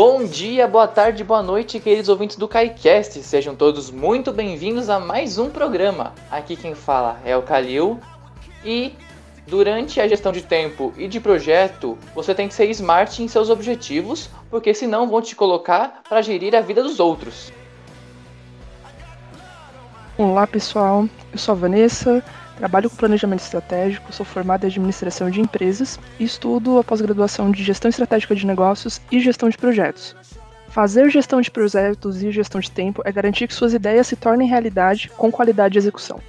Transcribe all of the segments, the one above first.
Bom dia, boa tarde, boa noite, queridos ouvintes do KaiCast. Sejam todos muito bem-vindos a mais um programa. Aqui quem fala é o Kalil e durante a gestão de tempo e de projeto, você tem que ser smart em seus objetivos, porque senão vão te colocar para gerir a vida dos outros. Olá pessoal, eu sou a Vanessa, trabalho com planejamento estratégico, sou formada em administração de empresas e estudo a pós-graduação de gestão estratégica de negócios e gestão de projetos. Fazer gestão de projetos e gestão de tempo é garantir que suas ideias se tornem realidade com qualidade de execução.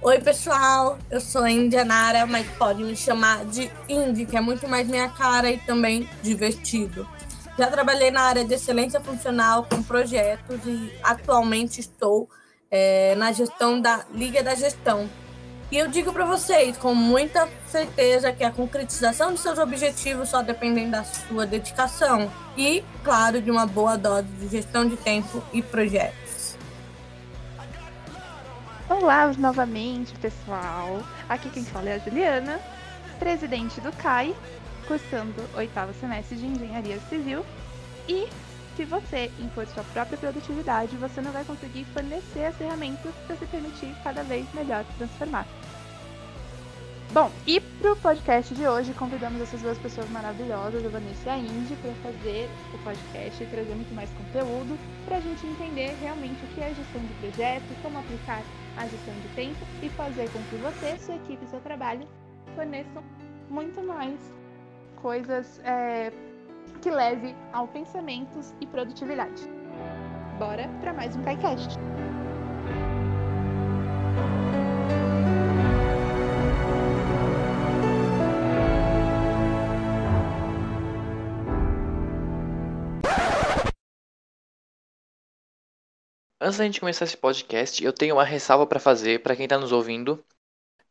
Oi pessoal, eu sou a Indianara, mas pode me chamar de Indy, que é muito mais minha cara e também divertido. Já trabalhei na área de excelência funcional com projetos e atualmente estou é, na gestão da Liga da Gestão. E eu digo para vocês com muita certeza que a concretização de seus objetivos só dependem da sua dedicação e, claro, de uma boa dose de gestão de tempo e projetos. Olá novamente, pessoal. Aqui quem fala é a Juliana, presidente do CAI cursando oitavo semestre de Engenharia Civil. E se você impor sua própria produtividade, você não vai conseguir fornecer as ferramentas para se permitir cada vez melhor transformar. Bom, e para o podcast de hoje, convidamos essas duas pessoas maravilhosas, a Vanessa e a Indy, para fazer o podcast e trazer muito mais conteúdo para a gente entender realmente o que é gestão de projetos, como aplicar a gestão de tempo e fazer com que você, sua equipe e seu trabalho forneçam muito mais coisas é, que leve ao pensamentos e produtividade. Bora para mais um KaiCast! Antes da gente começar esse podcast, eu tenho uma ressalva para fazer para quem está nos ouvindo.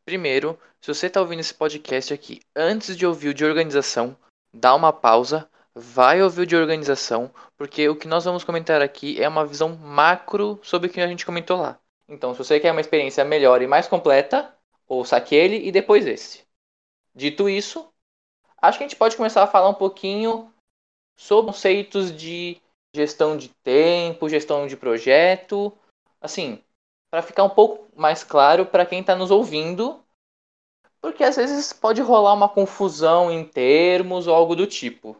Primeiro, se você está ouvindo esse podcast aqui antes de ouvir o de organização, dá uma pausa, vai ouvir o de organização, porque o que nós vamos comentar aqui é uma visão macro sobre o que a gente comentou lá. Então, se você quer uma experiência melhor e mais completa, ouça aquele e depois esse. Dito isso, acho que a gente pode começar a falar um pouquinho sobre conceitos de gestão de tempo, gestão de projeto, assim, para ficar um pouco mais claro para quem está nos ouvindo, porque às vezes pode rolar uma confusão em termos ou algo do tipo.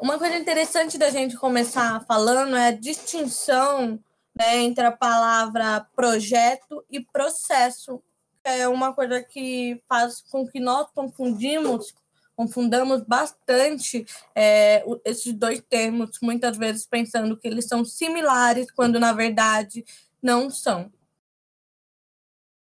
Uma coisa interessante da gente começar falando é a distinção né, entre a palavra projeto e processo. É uma coisa que faz com que nós confundimos confundamos bastante é, esses dois termos, muitas vezes pensando que eles são similares, quando na verdade não são.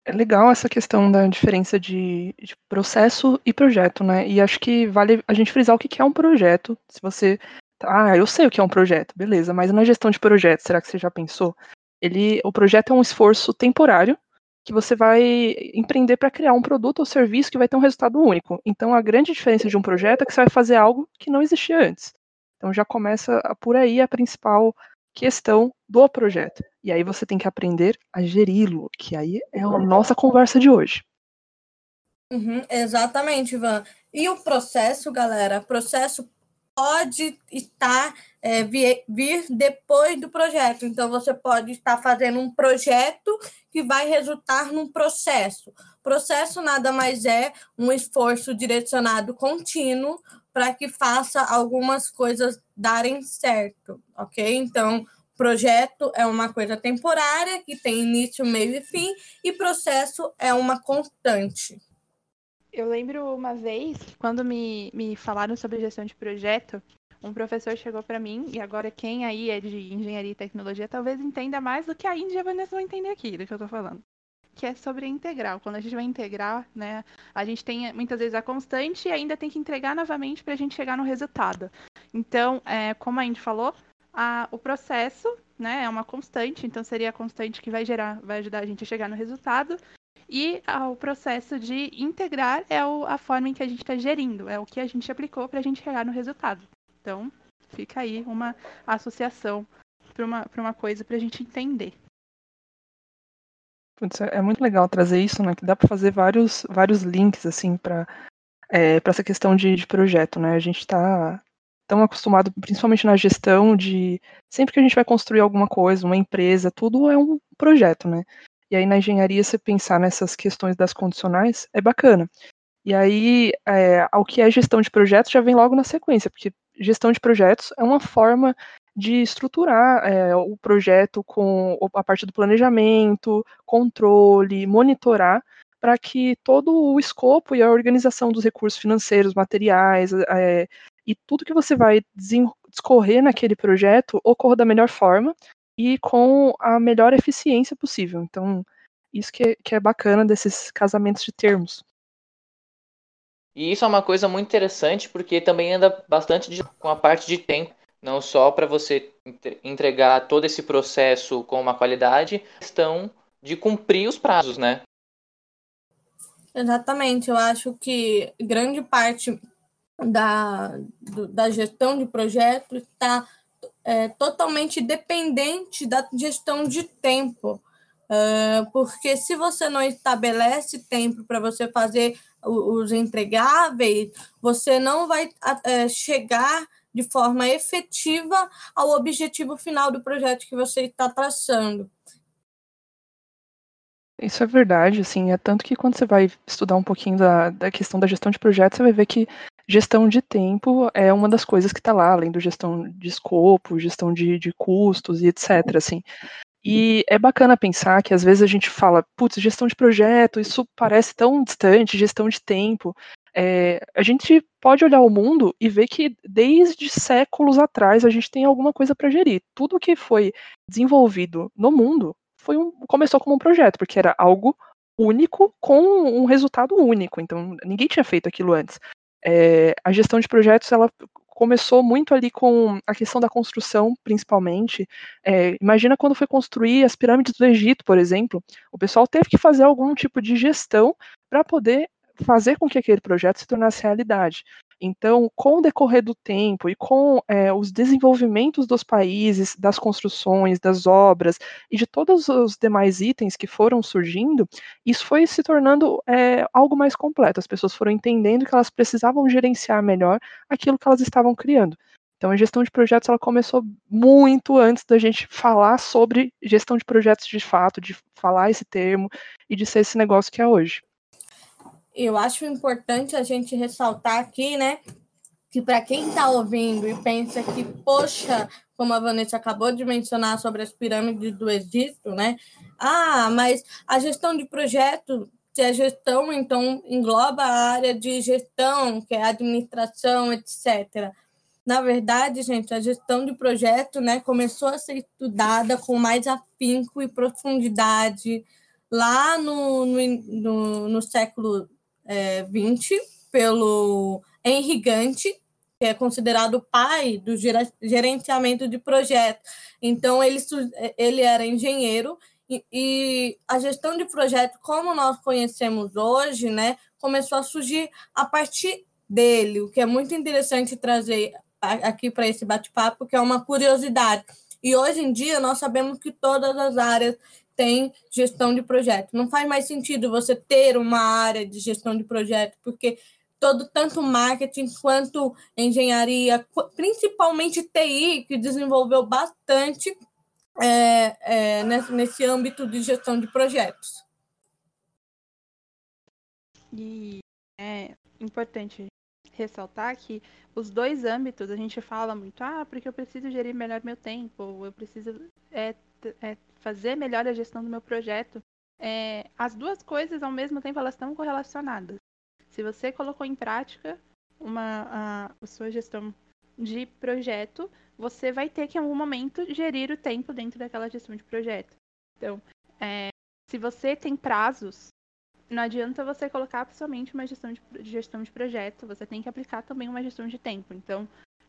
É legal essa questão da diferença de, de, processo e projeto, né? E acho que vale a gente frisar o que é um projeto. Se você. Ah, eu sei o que é um projeto, beleza, mas na gestão de projetos, será que você já pensou? Ele, o projeto é um esforço temporário que você vai empreender para criar um produto ou serviço que vai ter um resultado único. Então, a grande diferença de um projeto é que você vai fazer algo que não existia antes. Então, já começa por aí a principal questão do projeto. E aí você tem que aprender a geri-lo, que aí é a nossa conversa de hoje. Uhum, exatamente, Ivan. E o processo, galera? Processo pode estar é, vir, vir, depois do projeto. Então, você pode estar fazendo um projeto que vai resultar num processo. Processo nada mais é um esforço direcionado contínuo para que faça algumas coisas darem certo, ok? Então, projeto é uma coisa temporária que tem início, meio e fim, e processo é uma constante. Eu lembro uma vez, quando me, me falaram sobre gestão de projeto, um professor chegou para mim, e agora quem aí é de engenharia e tecnologia talvez entenda mais do que a Índia e a Vanessa vão entender aqui do que eu estou falando. Que é sobre integral. Quando a gente vai integrar, né, a gente tem muitas vezes a constante e ainda tem que entregar novamente para a gente chegar no resultado. Então, é, como a Indy falou, a, o processo né, é uma constante, então seria a constante que vai gerar, vai ajudar a gente a chegar no resultado. E o processo de integrar é o, a forma em que a gente está gerindo, é o que a gente aplicou para a gente chegar no resultado. Então, fica aí uma associação para uma, uma coisa para a gente entender. Putz, é muito legal trazer isso, né? Que dá para fazer vários, vários links assim para é, essa questão de, de, projeto, né? A gente está tão acostumado, principalmente na gestão, de sempre que a gente vai construir alguma coisa, uma empresa, tudo é um projeto, né? E aí na engenharia, você pensar nessas questões das condicionais é bacana. E aí, é, ao que é gestão de projetos já vem logo na sequência, porque gestão de projetos é uma forma de estruturar é, o projeto com a parte do planejamento, controle, monitorar, para que todo o escopo e a organização dos recursos financeiros, materiais é, e tudo que você vai discorrer naquele projeto ocorra da melhor forma e com a melhor eficiência possível. Então, isso que é, que é bacana desses casamentos de termos. E isso é uma coisa muito interessante porque também anda bastante de, com a parte de tempo, não só para você entregar todo esse processo com uma qualidade, questão de cumprir os prazos, né? Exatamente, eu acho que grande parte da, do, da gestão de projetos está é, totalmente dependente da gestão de tempo. Uh, porque se você não estabelece tempo para você fazer os entregáveis, você não vai é, chegar de forma efetiva ao objetivo final do projeto que você está traçando. Isso é verdade, assim, é tanto que quando você vai estudar um pouquinho da, da questão da gestão de projetos, você vai ver que gestão de tempo é uma das coisas que está lá, além do gestão de escopo, gestão de, de custos e etc. Assim. E é bacana pensar que às vezes a gente fala, putz, gestão de projeto, isso parece tão distante, gestão de tempo. É, a gente pode olhar o mundo e ver que desde séculos atrás a gente tem alguma coisa para gerir. Tudo que foi desenvolvido no mundo foi um, começou como um projeto, porque era algo único com um resultado único. Então ninguém tinha feito aquilo antes. É, a gestão de projetos ela começou muito ali com a questão da construção, principalmente. É, imagina quando foi construir as pirâmides do Egito, por exemplo, o pessoal teve que fazer algum tipo de gestão para poder fazer com que aquele projeto se tornasse realidade. Então, com o decorrer do tempo e com é, os desenvolvimentos dos países, das construções, das obras e de todos os demais itens que foram surgindo, isso foi se tornando é, algo mais completo. As pessoas foram entendendo que elas precisavam gerenciar melhor aquilo que elas estavam criando. Então, a gestão de projetos ela começou muito antes da gente falar sobre gestão de projetos de fato, de falar esse termo e de ser esse negócio que é hoje eu acho importante a gente ressaltar aqui, né, que para quem está ouvindo e pensa que, poxa, como a Vanessa acabou de mencionar sobre as pirâmides do Egito, né? Ah, mas a gestão de projeto, se é gestão, então engloba a área de gestão, que é administração, etc. Na verdade, gente, a gestão de projeto, né, começou a ser estudada com mais afinco e profundidade lá no, no, no, no século é, 20 pelo Henry Gantt, que é considerado o pai do gerenciamento de projetos. Então, ele, ele era engenheiro e, e, a gestão de projeto, como nós conhecemos hoje, né, começou a surgir a partir dele, o que é muito interessante trazer aqui para esse bate-papo, que é uma curiosidade. E hoje em dia nós sabemos que todas as áreas tem gestão de projeto. Não faz mais sentido você ter uma área de gestão de projeto, porque todo tanto marketing quanto engenharia, principalmente TI, que desenvolveu bastante é, é, nesse, nesse âmbito de gestão de projetos. E é importante ressaltar que os dois âmbitos a gente fala muito, ah, porque eu preciso gerir melhor meu tempo, eu preciso é, é, fazer melhor a gestão do meu projeto. É, as duas coisas, ao mesmo tempo, elas estão correlacionadas. Se você colocou em prática uma, a, a sua gestão de projeto, você vai ter que, em algum momento, gerir o tempo dentro daquela gestão de projeto. Então, é, se você tem prazos, não adianta você colocar somente uma gestão de, gestão de projeto, você tem que aplicar também uma gestão de tempo. Então,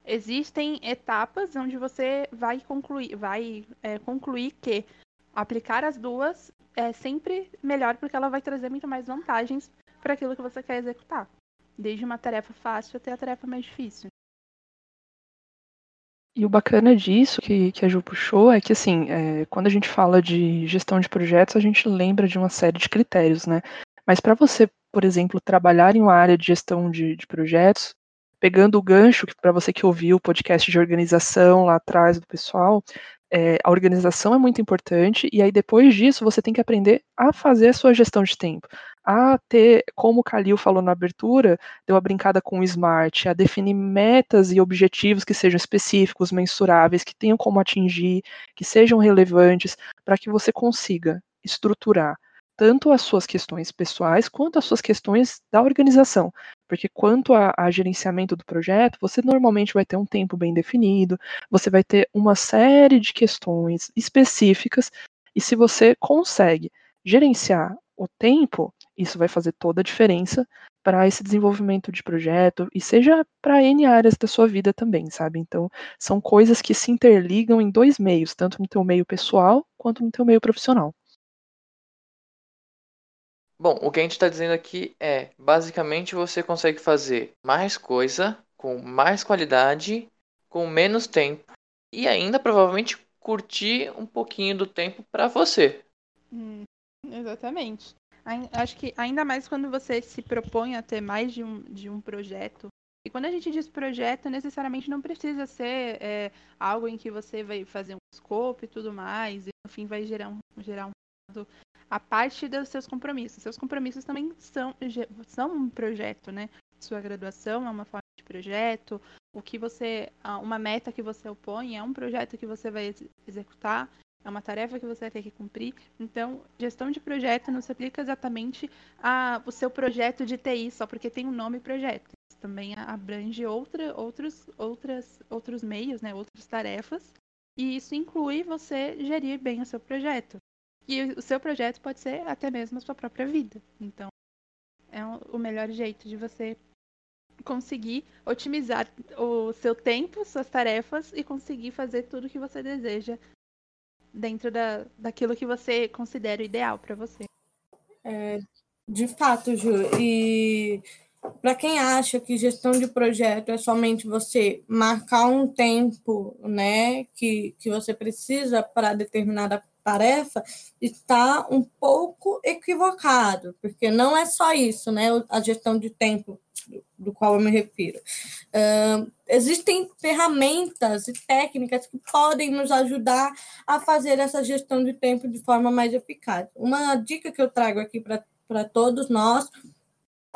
existem etapas onde você vai concluir, vai é, concluir que aplicar as duas é sempre melhor porque ela vai trazer muito mais vantagens para aquilo que você quer executar, desde uma tarefa fácil até a tarefa mais difícil. E o bacana disso que, que a Ju puxou é que, assim, é, quando a gente fala de gestão de projetos, a gente lembra de uma série de critérios, né? Mas para você, por exemplo, trabalhar em uma área de gestão de, de projetos, pegando o gancho para você que ouviu o podcast de organização lá atrás do pessoal, é, a organização é muito importante, e aí depois disso você tem que aprender a fazer a sua gestão de tempo, a ter, como o Kalil falou na abertura, deu uma brincada com o SMART, a definir metas e objetivos que sejam específicos, mensuráveis, que tenham como atingir, que sejam relevantes, para que você consiga estruturar tanto as suas questões pessoais quanto as suas questões da organização. Porque quanto a, a, gerenciamento do projeto, você normalmente vai ter um tempo bem definido, você vai ter uma série de questões específicas, e se você consegue gerenciar o tempo, isso vai fazer toda a diferença para esse desenvolvimento de projeto e seja para N áreas da sua vida também, sabe? Então, são coisas que se interligam em dois meios, tanto no teu meio pessoal quanto no teu meio profissional. Bom, o que a gente está dizendo aqui é, basicamente você consegue fazer mais coisa, com mais qualidade, com menos tempo e ainda provavelmente curtir um pouquinho do tempo para você. Hum, exatamente. Acho que ainda mais quando você se propõe a ter mais de um, de um projeto. E quando a gente diz projeto, necessariamente não precisa ser é, algo em que você vai fazer um scope e tudo mais, e no fim vai gerar um, gerar um a parte dos seus compromissos. Seus compromissos também são, são um projeto, né? Sua graduação é uma forma de projeto. O que você, uma meta que você opõe é um projeto que você vai executar, é uma tarefa que você vai ter que cumprir. Então, gestão de projeto não se aplica exatamente ao seu projeto de TI só porque tem um nome projeto. Também abrange outra, outros, outras, outros meios, né? Outras tarefas. E isso inclui você gerir bem o seu projeto. E o seu projeto pode ser até mesmo a sua própria vida. Então, é o melhor jeito de você conseguir otimizar o seu tempo, suas tarefas e conseguir fazer tudo o que você deseja dentro da, daquilo que você considera ideal para você. É, de fato, Ju. E para quem acha que gestão de projeto é somente você marcar um tempo, né, que, que você precisa para determinada tarefa está um pouco equivocado, porque não é só isso, né? A gestão de tempo do qual eu me refiro. Uh, existem ferramentas e técnicas que podem nos ajudar a fazer essa gestão de tempo de forma mais eficaz. Uma dica que eu trago aqui para todos nós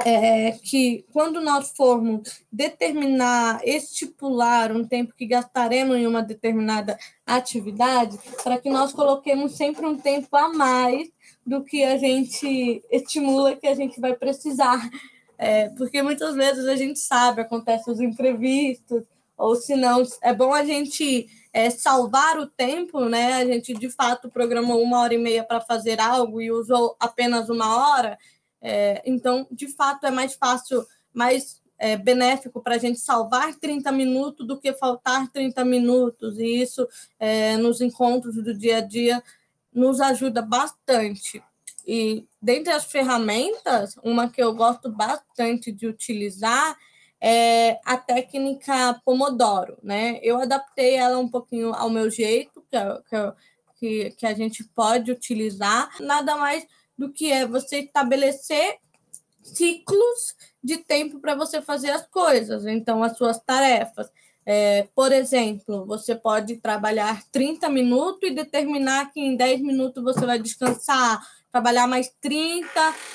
é que quando nós formos determinar, estipular um tempo que gastaremos em uma determinada atividade, para que nós coloquemos sempre um tempo a mais do que a gente estimula que a gente vai precisar. É, porque muitas vezes a gente sabe, acontecem os imprevistos, ou se não, é bom a gente é, salvar o tempo, né? A gente de fato programou uma hora e meia para fazer algo e usou apenas uma hora, é, então, de fato, é mais fácil, mais é, benéfico para a gente salvar 30 minutos do que faltar 30 minutos, e isso é, nos encontros do dia a dia nos ajuda bastante. E dentre as ferramentas, uma que eu gosto bastante de utilizar é a técnica Pomodoro, né? Eu adaptei ela um pouquinho ao meu jeito, que, que, que a gente pode utilizar. Nada mais do que é você estabelecer ciclos de tempo para você fazer as coisas, então as suas tarefas. É, por exemplo, você pode trabalhar 30 minutos e determinar que em 10 minutos você vai descansar, trabalhar mais 30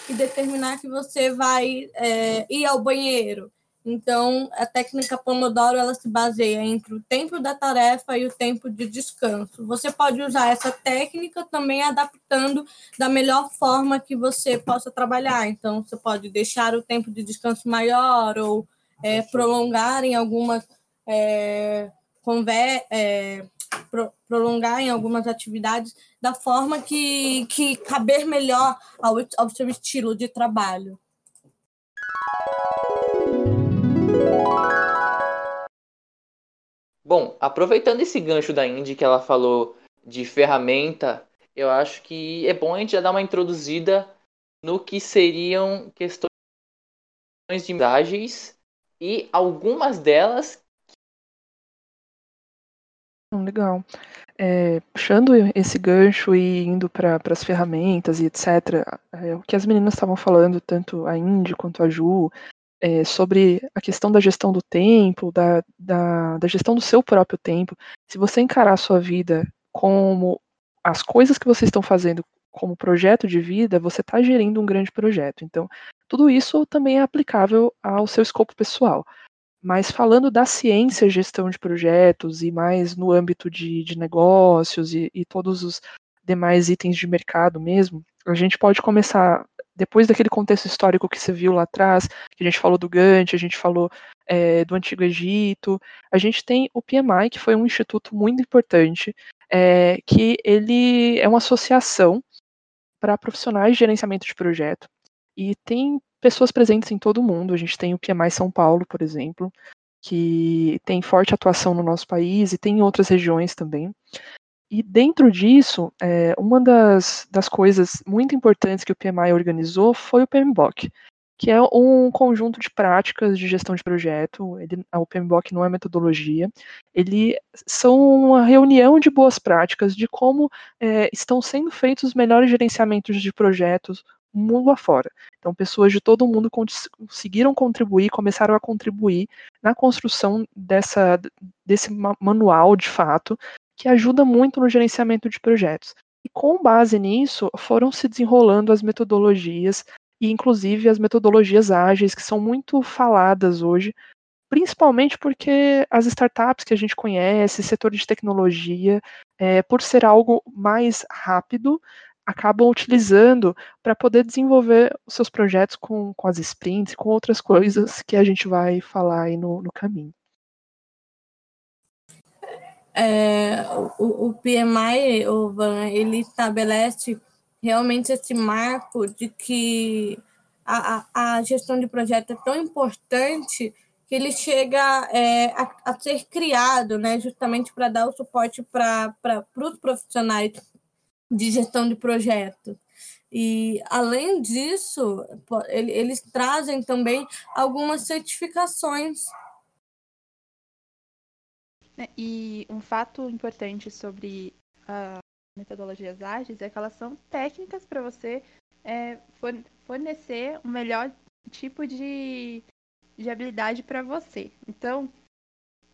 e determinar que você vai é, ir ao banheiro. Então, a técnica Pomodoro ela se baseia entre o tempo da tarefa e o tempo de descanso. Você pode usar essa técnica também adaptando da melhor forma que você possa trabalhar. Então, você pode deixar o tempo de descanso maior ou é, prolongar em algumas é, conver é, pro, prolongar em algumas atividades da forma que, que caber melhor ao, ao seu estilo de trabalho. Bom, aproveitando esse gancho da Indy que ela falou de ferramenta, eu acho que é bom a gente já dar uma introduzida no que seriam questões de ágeis e algumas delas Hum, legal. É, puxando esse gancho e indo para as ferramentas e etc., é, o que as meninas estavam falando, tanto a Indy quanto a Ju, é, sobre a questão da gestão do tempo, da, da, da gestão do seu próprio tempo. Se você encarar a sua vida como as coisas que vocês estão fazendo como projeto de vida, você está gerindo um grande projeto. Então, tudo isso também é aplicável ao seu escopo pessoal. Mas falando da ciência gestão de projetos e mais no âmbito de, de negócios e, e todos os demais itens de mercado mesmo, a gente pode começar, depois daquele contexto histórico que você viu lá atrás, que a gente falou do Gantt, a gente falou é, do Antigo Egito, a gente tem o PMI, que foi um instituto muito importante, é, que ele é uma associação para profissionais de gerenciamento de projeto, e tem pessoas presentes em todo o mundo. A gente tem o PMI São Paulo, por exemplo, que tem forte atuação no nosso país e tem em outras regiões também. E dentro disso, é, uma das, das coisas muito importantes que o PMI organizou foi o PMBOK, que é um conjunto de práticas de gestão de projeto. Ele, o PMBOK não é metodologia, ele são uma reunião de boas práticas de como é, estão sendo feitos os melhores gerenciamentos de projetos mundo afora. Então, pessoas de todo mundo conseguiram contribuir, começaram a contribuir na construção dessa, desse manual, de fato, que ajuda muito no gerenciamento de projetos. E com base nisso, foram se desenrolando as metodologias, e inclusive as metodologias ágeis, que são muito faladas hoje, principalmente porque as startups que a gente conhece, setor de tecnologia, é, por ser algo mais rápido, acabam utilizando para poder desenvolver os seus projetos com, com as sprints, com outras coisas que a gente vai falar aí no, no caminho. É, o, o PMI, o Van, ele estabelece realmente esse marco de que a, a, a gestão de projeto é tão importante que ele chega é, a, a, ser criado, né, justamente para dar o suporte para os profissionais de gestão de projetos. E, além disso, eles trazem também algumas certificações. É, e um fato importante sobre as metodologias ágeis é que elas são técnicas para você é, fornecer o melhor tipo de, de habilidade para você. Então,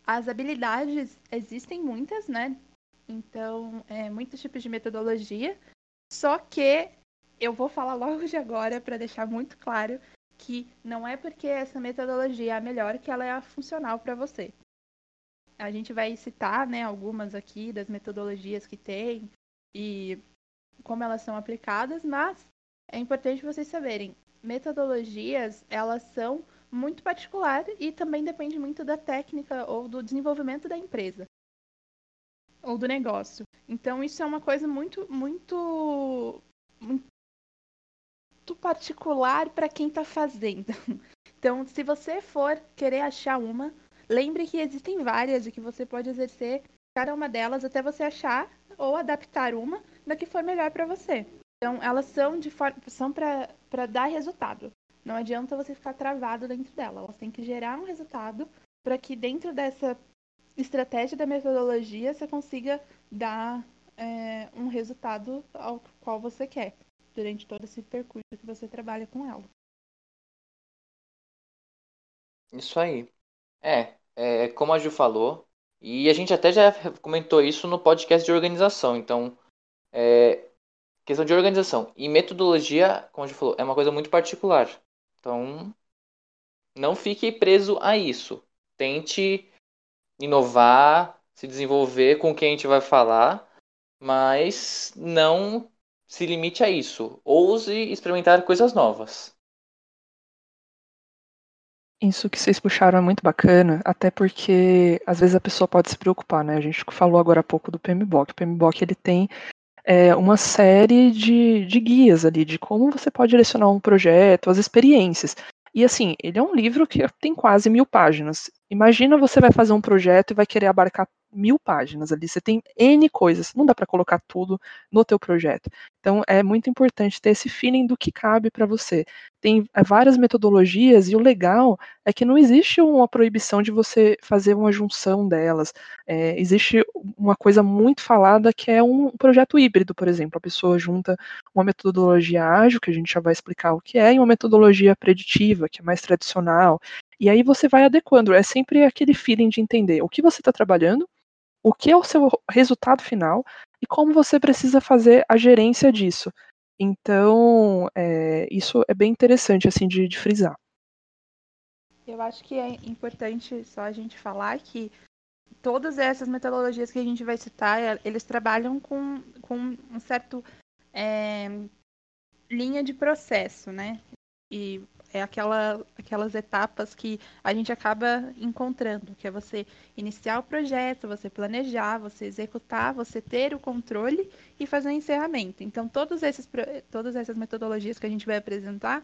as habilidades existem muitas, né? Então, é, muitos tipos de metodologia. Só que eu vou falar logo de agora para deixar muito claro que não é porque essa metodologia é a melhor que ela é funcional para você. A gente vai citar, né, algumas aqui das metodologias que tem e como elas são aplicadas, mas é importante vocês saberem, metodologias, elas são muito particular e também depende muito da técnica ou do desenvolvimento da empresa ou do negócio. Então isso é uma coisa muito, muito, muito particular para quem está fazendo. Então, se você for querer achar uma, lembre que existem várias e que você pode exercer cada uma delas até você achar ou adaptar uma da que for melhor para você. Então, elas são de forma são para dar resultado. Não adianta você ficar travado dentro dela. Elas têm que gerar um resultado para que dentro dessa estratégia da metodologia você consiga dar é, um resultado ao qual você quer durante todo esse percurso que você trabalha com ela. Isso aí. É, é, como a Ju falou, e a gente até já comentou isso no podcast de organização, então, é, questão de organização e metodologia, como a Ju falou, é uma coisa muito particular. Então, não fique preso a isso. Tente inovar, se desenvolver com quem a gente vai falar, mas não se limite a isso. Ouse experimentar coisas novas. Isso que vocês puxaram é muito bacana, até porque às vezes a pessoa pode se preocupar, né? A gente falou agora há pouco do PMBOK. O PMBOK ele tem é, uma série de, de guias ali de como você pode direcionar um projeto, as experiências. E assim, ele é um livro que tem quase mil páginas. Imagina você vai fazer um projeto e vai querer abarcar mil páginas ali. Você tem N coisas. Não dá para colocar tudo no teu projeto. Então é muito importante ter esse feeling do que cabe para você. Tem é, várias metodologias e o legal é que não existe uma proibição de você fazer uma junção delas. É, existe uma coisa muito falada que é um projeto híbrido, por exemplo. A pessoa junta uma metodologia ágil, que a gente já vai explicar o que é, e uma metodologia preditiva, que é mais tradicional. E aí você vai adequando. É sempre aquele feeling de entender o que você está trabalhando, o que é o seu resultado final e como você precisa fazer a gerência disso. Então, é, isso é bem interessante assim de, de frisar. Eu acho que é importante só a gente falar que todas essas metodologias que a gente vai citar, é, eles trabalham com, com um certo é, linha de processo, né? E é aquela, aquelas etapas que a gente acaba encontrando, que é você iniciar o projeto, você planejar, você executar, você ter o controle e fazer o encerramento. Então, todos esses, todas essas metodologias que a gente vai apresentar,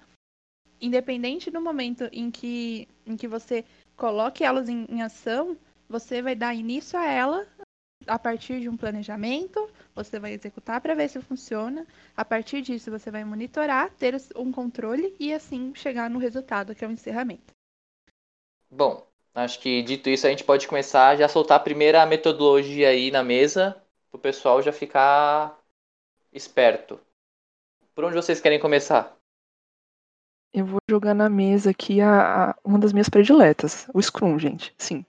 independente do momento em que, em que você coloque elas em, em ação, você vai dar início a ela a partir de um planejamento, você vai executar para ver se funciona. A partir disso, você vai monitorar, ter um controle e assim chegar no resultado, que é o encerramento. Bom, acho que dito isso, a gente pode começar já a soltar a primeira metodologia aí na mesa, para o pessoal já ficar esperto. Por onde vocês querem começar? Eu vou jogar na mesa aqui a, a, uma das minhas prediletas, o Scrum, gente. Sim,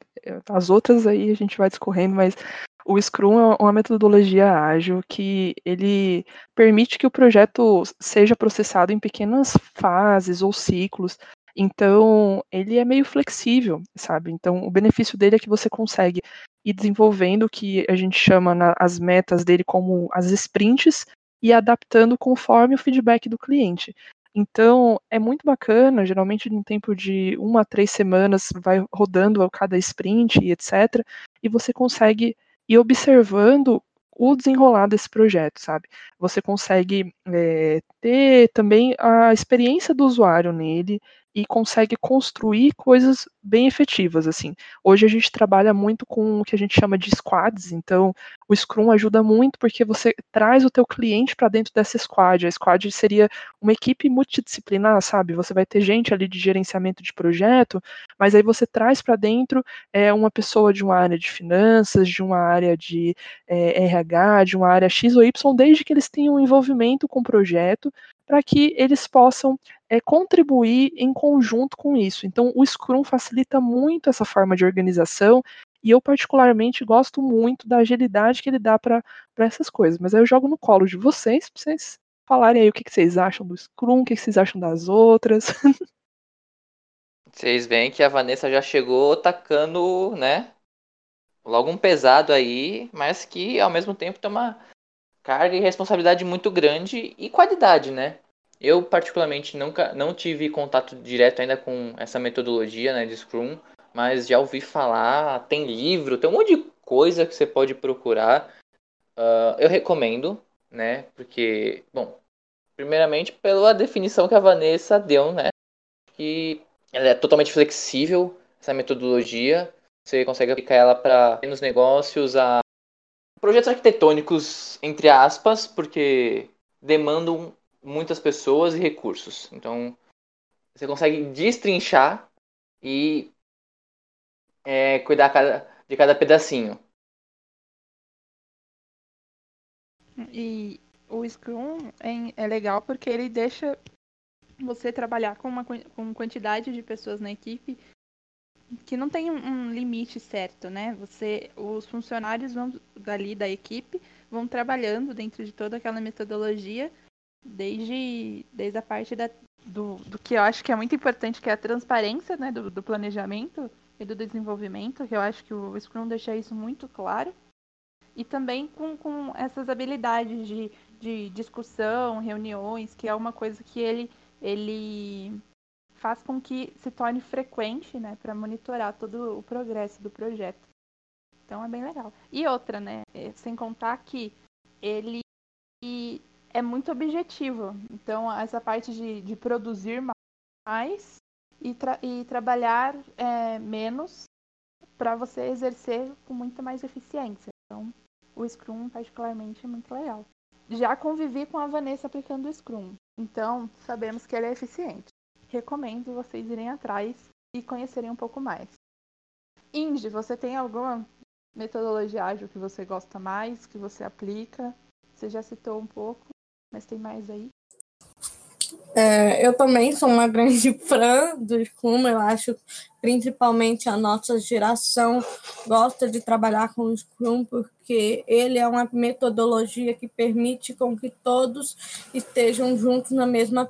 as outras aí a gente vai discorrendo, mas o Scrum é uma metodologia ágil que ele permite que o projeto seja processado em pequenas fases ou ciclos. Então, ele é meio flexível, sabe? Então, o benefício dele é que você consegue ir desenvolvendo o que a gente chama na, as metas dele como as sprints e adaptando conforme o feedback do cliente. Então, é muito bacana, geralmente no tempo de uma a três semanas vai rodando cada sprint e etc. E você consegue e observando o desenrolar desse projeto, sabe? Você consegue é, ter também a experiência do usuário nele e consegue construir coisas bem efetivas, assim. Hoje a gente trabalha muito com o que a gente chama de squads, então o Scrum ajuda muito porque você traz o teu cliente para dentro dessa squad. A squad seria uma equipe multidisciplinar, sabe? Você vai ter gente ali de gerenciamento de projeto, mas aí você traz para dentro é, uma pessoa de uma área de finanças, de uma área de é, RH, de uma área X ou Y, desde que eles tenham envolvimento com o projeto, para que eles possam é, contribuir em conjunto com isso. Então, o Scrum facilita muito essa forma de organização e eu, particularmente, gosto muito da agilidade que ele dá para essas coisas. Mas aí eu jogo no colo de vocês, para vocês falarem aí o que, que vocês acham do Scrum, o que, que vocês acham das outras. Vocês veem que a Vanessa já chegou tacando, né? Logo um pesado aí, mas que ao mesmo tempo tem uma carga e responsabilidade muito grande e qualidade, né? Eu particularmente nunca não tive contato direto ainda com essa metodologia, né, de Scrum, mas já ouvi falar, tem livro, tem um monte de coisa que você pode procurar. Uh, eu recomendo, né, porque, bom, primeiramente pela definição que a Vanessa deu, né, que ela é totalmente flexível, essa metodologia, você consegue aplicar ela para nos negócios, a projetos arquitetônicos, entre aspas, porque demandam muitas pessoas e recursos. Então, você consegue destrinchar e é, cuidar de cada pedacinho. E o Scrum é, é legal porque ele deixa você trabalhar com uma com quantidade de pessoas na equipe que não tem um limite certo, né? Você, os funcionários vão dali da equipe vão trabalhando dentro de toda aquela metodologia, desde, desde a parte da, do, do que eu acho que é muito importante, que é a transparência, né, do, do planejamento e do desenvolvimento, que eu acho que o Scrum deixa isso muito claro, e também com, com essas habilidades de, de discussão, reuniões, que é uma coisa que ele, ele faz com que se torne frequente, né, para monitorar todo o progresso do projeto. Então é bem legal. E outra, né, é, sem contar que ele é muito objetivo. Então essa parte de, de produzir mais e, tra e trabalhar é, menos para você exercer com muita mais eficiência. Então, o Scrum, particularmente, é muito legal. Já convivi com a Vanessa aplicando o Scrum, então sabemos que ele é eficiente. Recomendo vocês irem atrás e conhecerem um pouco mais. Indy, você tem alguma metodologia ágil que você gosta mais, que você aplica? Você já citou um pouco, mas tem mais aí? É, eu também sou uma grande fã do Scrum, eu acho principalmente a nossa geração gosta de trabalhar com o Scrum porque ele é uma metodologia que permite com que todos estejam juntos na mesma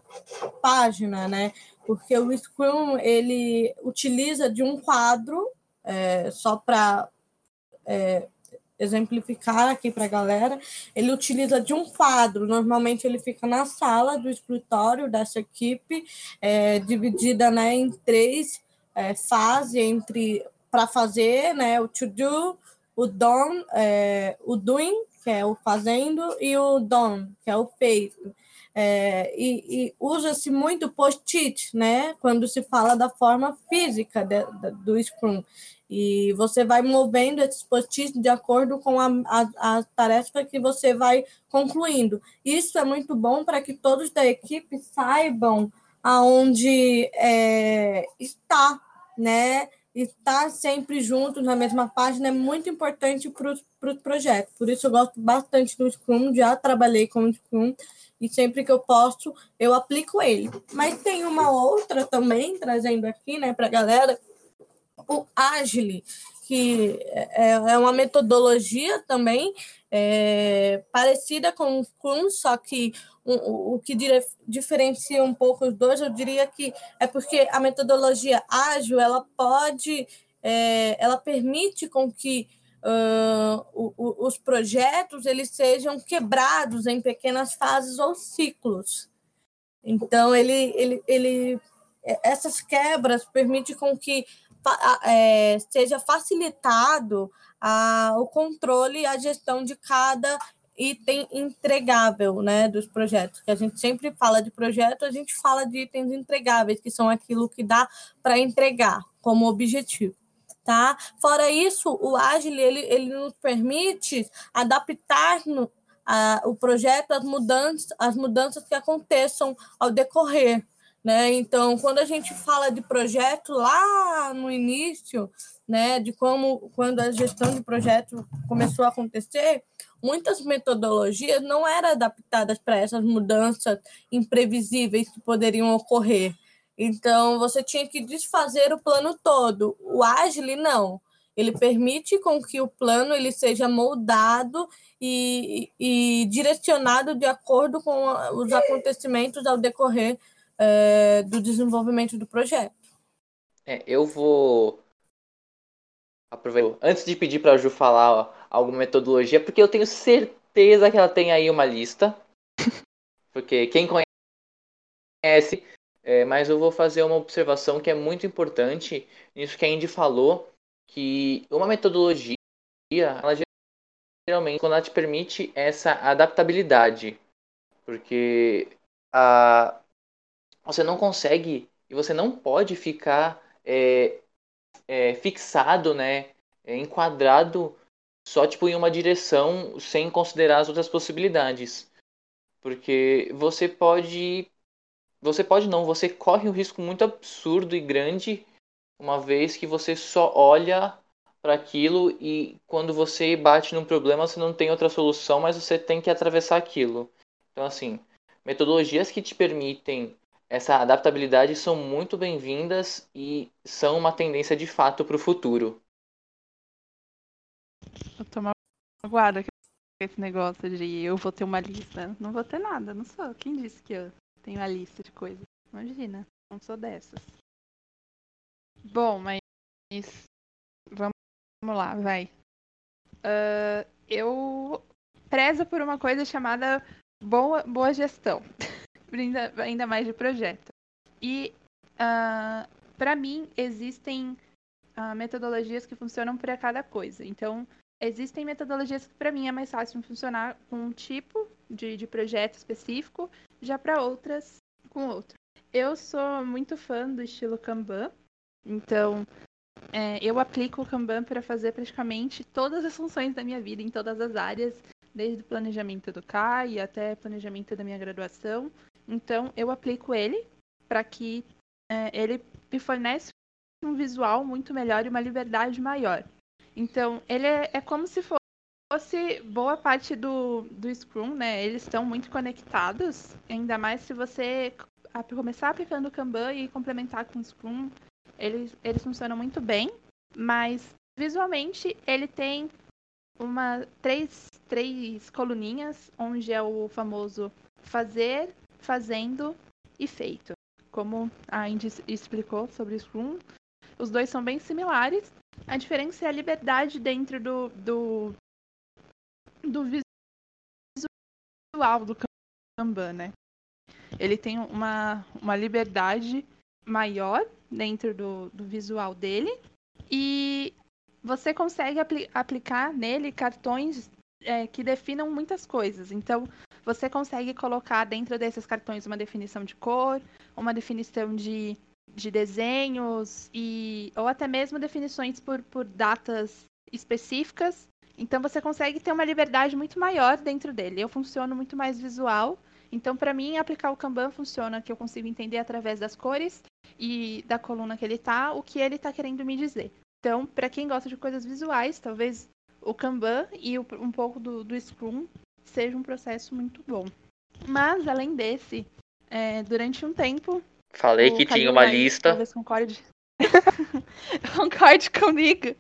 página, né? Porque o Scrum ele utiliza de um quadro é, só para é, exemplificar aqui para a galera, ele utiliza de um quadro. Normalmente ele fica na sala do escritório dessa equipe, é, dividida né, em três é, fases entre para fazer, né, o to do, o done, é, o doing, que é o fazendo, e o done, que é o feito. É, e, e usa-se muito post-it, né? Quando se fala da forma física de, de, do Scrum. E você vai movendo esses post-its de acordo com a, a, a, tarefa que você vai concluindo. Isso é muito bom para que todos da equipe saibam aonde é, está, né? Estar sempre juntos na mesma página é muito importante para o pro projeto. Por isso eu gosto bastante do Scrum, já trabalhei com o Scrum e sempre que eu posso eu aplico ele. Mas tem uma outra também, trazendo aqui né, para a galera, o Agile, que é, é uma metodologia também é, parecida com o Scrum, só que o, o que diferencia um pouco os dois, eu diria que é porque a metodologia ágil ela pode, é, ela permite com que uh, os projetos eles sejam quebrados em pequenas fases ou ciclos. Então ele, ele, ele essas quebras permitem com que é, seja facilitado a, o controle e a gestão de cada item entregável né, dos projetos. Que a gente sempre fala de projeto, a gente fala de itens entregáveis, que são aquilo que dá para entregar como objetivo. Tá? Fora isso, o Agile ele, ele nos permite adaptar no, a, o projeto às mudanças, às mudanças que aconteçam ao decorrer né? Então, quando a gente fala de projeto lá no início, né, de como quando a gestão de projeto começou a acontecer, muitas metodologias não eram adaptadas para essas mudanças imprevisíveis que poderiam ocorrer. Então, você tinha que desfazer o plano todo. O Agile não. Ele permite com que o plano ele seja moldado e, e direcionado de acordo com os acontecimentos ao decorrer é, do desenvolvimento do projeto. É, eu vou aproveitar antes de pedir para a Ju falar alguma metodologia, porque eu tenho certeza que ela tem aí uma lista. Porque quem conhece, é, mas eu vou fazer uma observação que é muito importante nisso que a Indy falou, que uma metodologia, ela geralmente, quando ela te permite essa adaptabilidade, porque a, você não consegue e você não pode ficar é, é, fixado, né, é, enquadrado só tipo em uma direção sem considerar as outras possibilidades, porque você pode, você pode não, você corre um risco muito absurdo e grande uma vez que você só olha para aquilo e quando você bate num problema você não tem outra solução, mas você tem que atravessar aquilo. Então assim, metodologias que te permitem essa adaptabilidade são muito bem-vindas e são uma tendência de fato para o futuro. Eu tô magoada com esse negócio de eu vou ter uma lista. Não vou ter nada, não sou. Quem disse que eu tenho uma lista de coisas? Imagina, não sou dessas. Bom, mas vamos, lá, vai. Uh, eu prezo por uma coisa chamada boa, boa gestão. ainda, mais de projeto. E, uh, para mim, existem uh, metodologias que funcionam para cada coisa. Então, existem metodologias que, para mim, é mais fácil funcionar com um tipo de, de projeto específico, já para outras, com outro. Eu sou muito fã do estilo Kanban. Então, é, eu aplico o Kanban para fazer praticamente todas as funções da minha vida, em todas as áreas, desde o planejamento do CAI até planejamento da minha graduação. Então, eu aplico ele para que é, ele me fornece um visual muito melhor e uma liberdade maior. Então, ele é, é como se fosse boa parte do, do Scrum, né? Eles estão muito conectados, ainda mais se você começar aplicando o Kanban e complementar com o Scrum, eles, eles funcionam muito bem, mas visualmente ele tem uma três, três coluninhas, onde é o famoso fazer, fazendo e feito. Como a Indy explicou sobre o Scrum, os dois são bem similares. A diferença é a liberdade dentro do, do, do visual do Kanban, né? Ele tem uma, uma liberdade maior dentro do, do visual dele e você consegue apli aplicar nele cartões é, que definam muitas coisas. Então, você consegue colocar dentro desses cartões uma definição de cor, uma definição de, de desenhos e ou até mesmo definições por, por datas específicas. Então, você consegue ter uma liberdade muito maior dentro dele. Eu funciono muito mais visual. Então, para mim, aplicar o Kanban funciona que eu consigo entender através das cores e da coluna que ele tá o que ele está querendo me dizer. Então, para quem gosta de coisas visuais, talvez o Kanban e um pouco do, do Scrum seja um processo muito bom. Mas, além desse, é, durante um tempo. Falei que tinha uma lista. Talvez concorde. concorde comigo.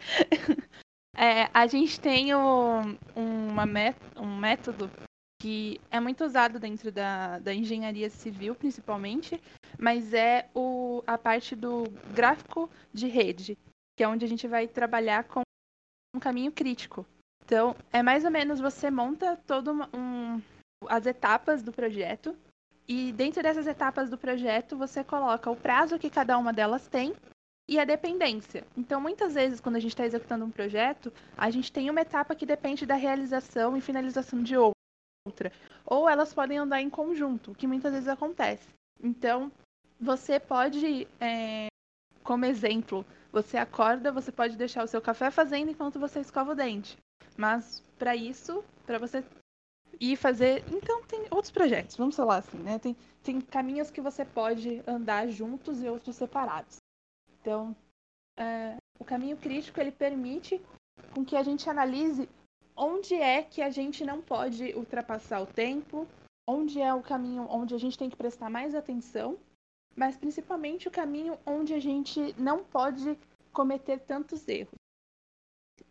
É, a gente tem um, uma met, um método que é muito usado dentro da, da engenharia civil, principalmente, mas é o, a parte do gráfico de rede, que é onde a gente vai trabalhar com um caminho crítico. Então, é mais ou menos você monta todo um, as etapas do projeto e dentro dessas etapas do projeto você coloca o prazo que cada uma delas tem e a dependência. Então, muitas vezes, quando a gente está executando um projeto, a gente tem uma etapa que depende da realização e finalização de outra. Ou elas podem andar em conjunto, o que muitas vezes acontece. Então, você pode, é, como exemplo, você acorda, você pode deixar o seu café fazendo enquanto você escova o dente. Mas para isso, para você ir fazer, então tem outros projetos, vamos falar assim, né? Tem, tem caminhos que você pode andar juntos e outros separados. Então, é, o caminho crítico ele permite com que a gente analise onde é que a gente não pode ultrapassar o tempo, onde é o caminho onde a gente tem que prestar mais atenção mas principalmente o caminho onde a gente não pode cometer tantos erros.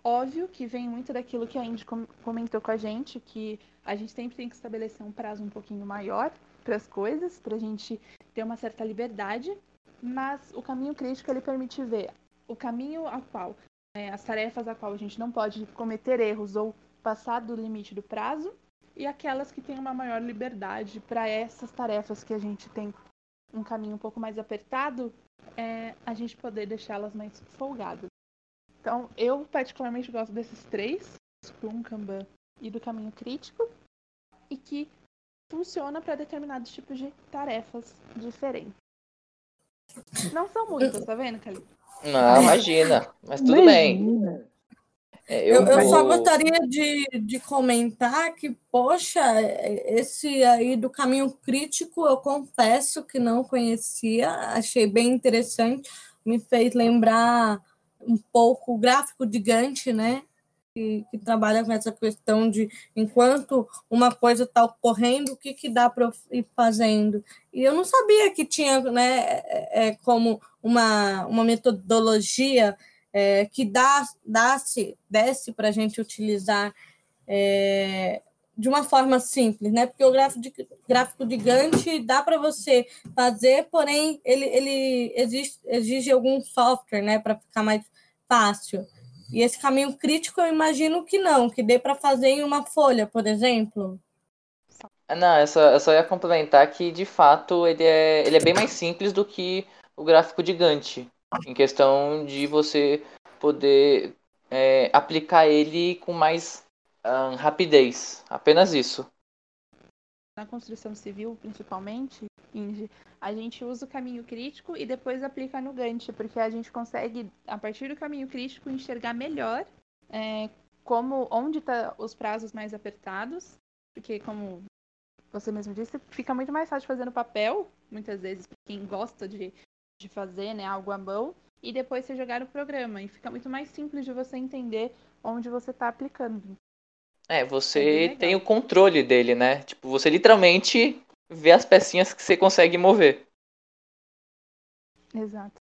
Óbvio que vem muito daquilo que a Indy comentou com a gente, que a gente sempre tem que estabelecer um prazo um pouquinho maior para as coisas, para a gente ter uma certa liberdade, mas o caminho crítico ele permite ver o caminho ao qual, é, as tarefas a qual a gente não pode cometer erros ou passar do limite do prazo, e aquelas que têm uma maior liberdade para essas tarefas que a gente tem um caminho um pouco mais apertado, é a gente poder deixá-las mais folgadas. Então, eu particularmente gosto desses três, Scrum, Kanban e do caminho crítico, e que funciona para determinados tipos de tarefas diferentes. Não são muitas, tá vendo, Cali? Não, imagina. Mas tudo imagina. bem. É, eu, eu, eu, só gostaria de, de comentar que, poxa, esse aí do caminho crítico, eu confesso que não conhecia, achei bem interessante, me fez lembrar um pouco o gráfico de Gantt, né? Que, que trabalha com essa questão de enquanto uma coisa está ocorrendo, o que, que dá para ir fazendo. E eu não sabia que tinha né, é, é como uma, uma metodologia é, que dá, dá-se, desse para a gente utilizar é, de uma forma simples, né? Porque o gráfico de, gráfico de Gantt dá para você fazer, porém ele, ele exige, exige algum software, né, para ficar mais fácil. E esse caminho crítico eu imagino que não, que dê para fazer em uma folha, por exemplo. Não, eu só, eu só ia complementar que de fato ele é, ele é bem mais simples do que o gráfico de Gantt em questão de você poder é, aplicar ele com mais um, rapidez. Apenas isso. Na construção civil, principalmente, a gente usa o caminho crítico e depois aplica no Gantt, porque a gente consegue, a partir do caminho crítico, enxergar melhor é, como onde estão tá os prazos mais apertados, porque como você mesmo disse, fica muito mais fácil fazer no papel, muitas vezes, quem gosta de, de fazer né, algo à mão, e depois você jogar no programa. E fica muito mais simples de você entender onde você está aplicando. É, você é tem o controle dele, né? Tipo, você literalmente vê as pecinhas que você consegue mover. Exato.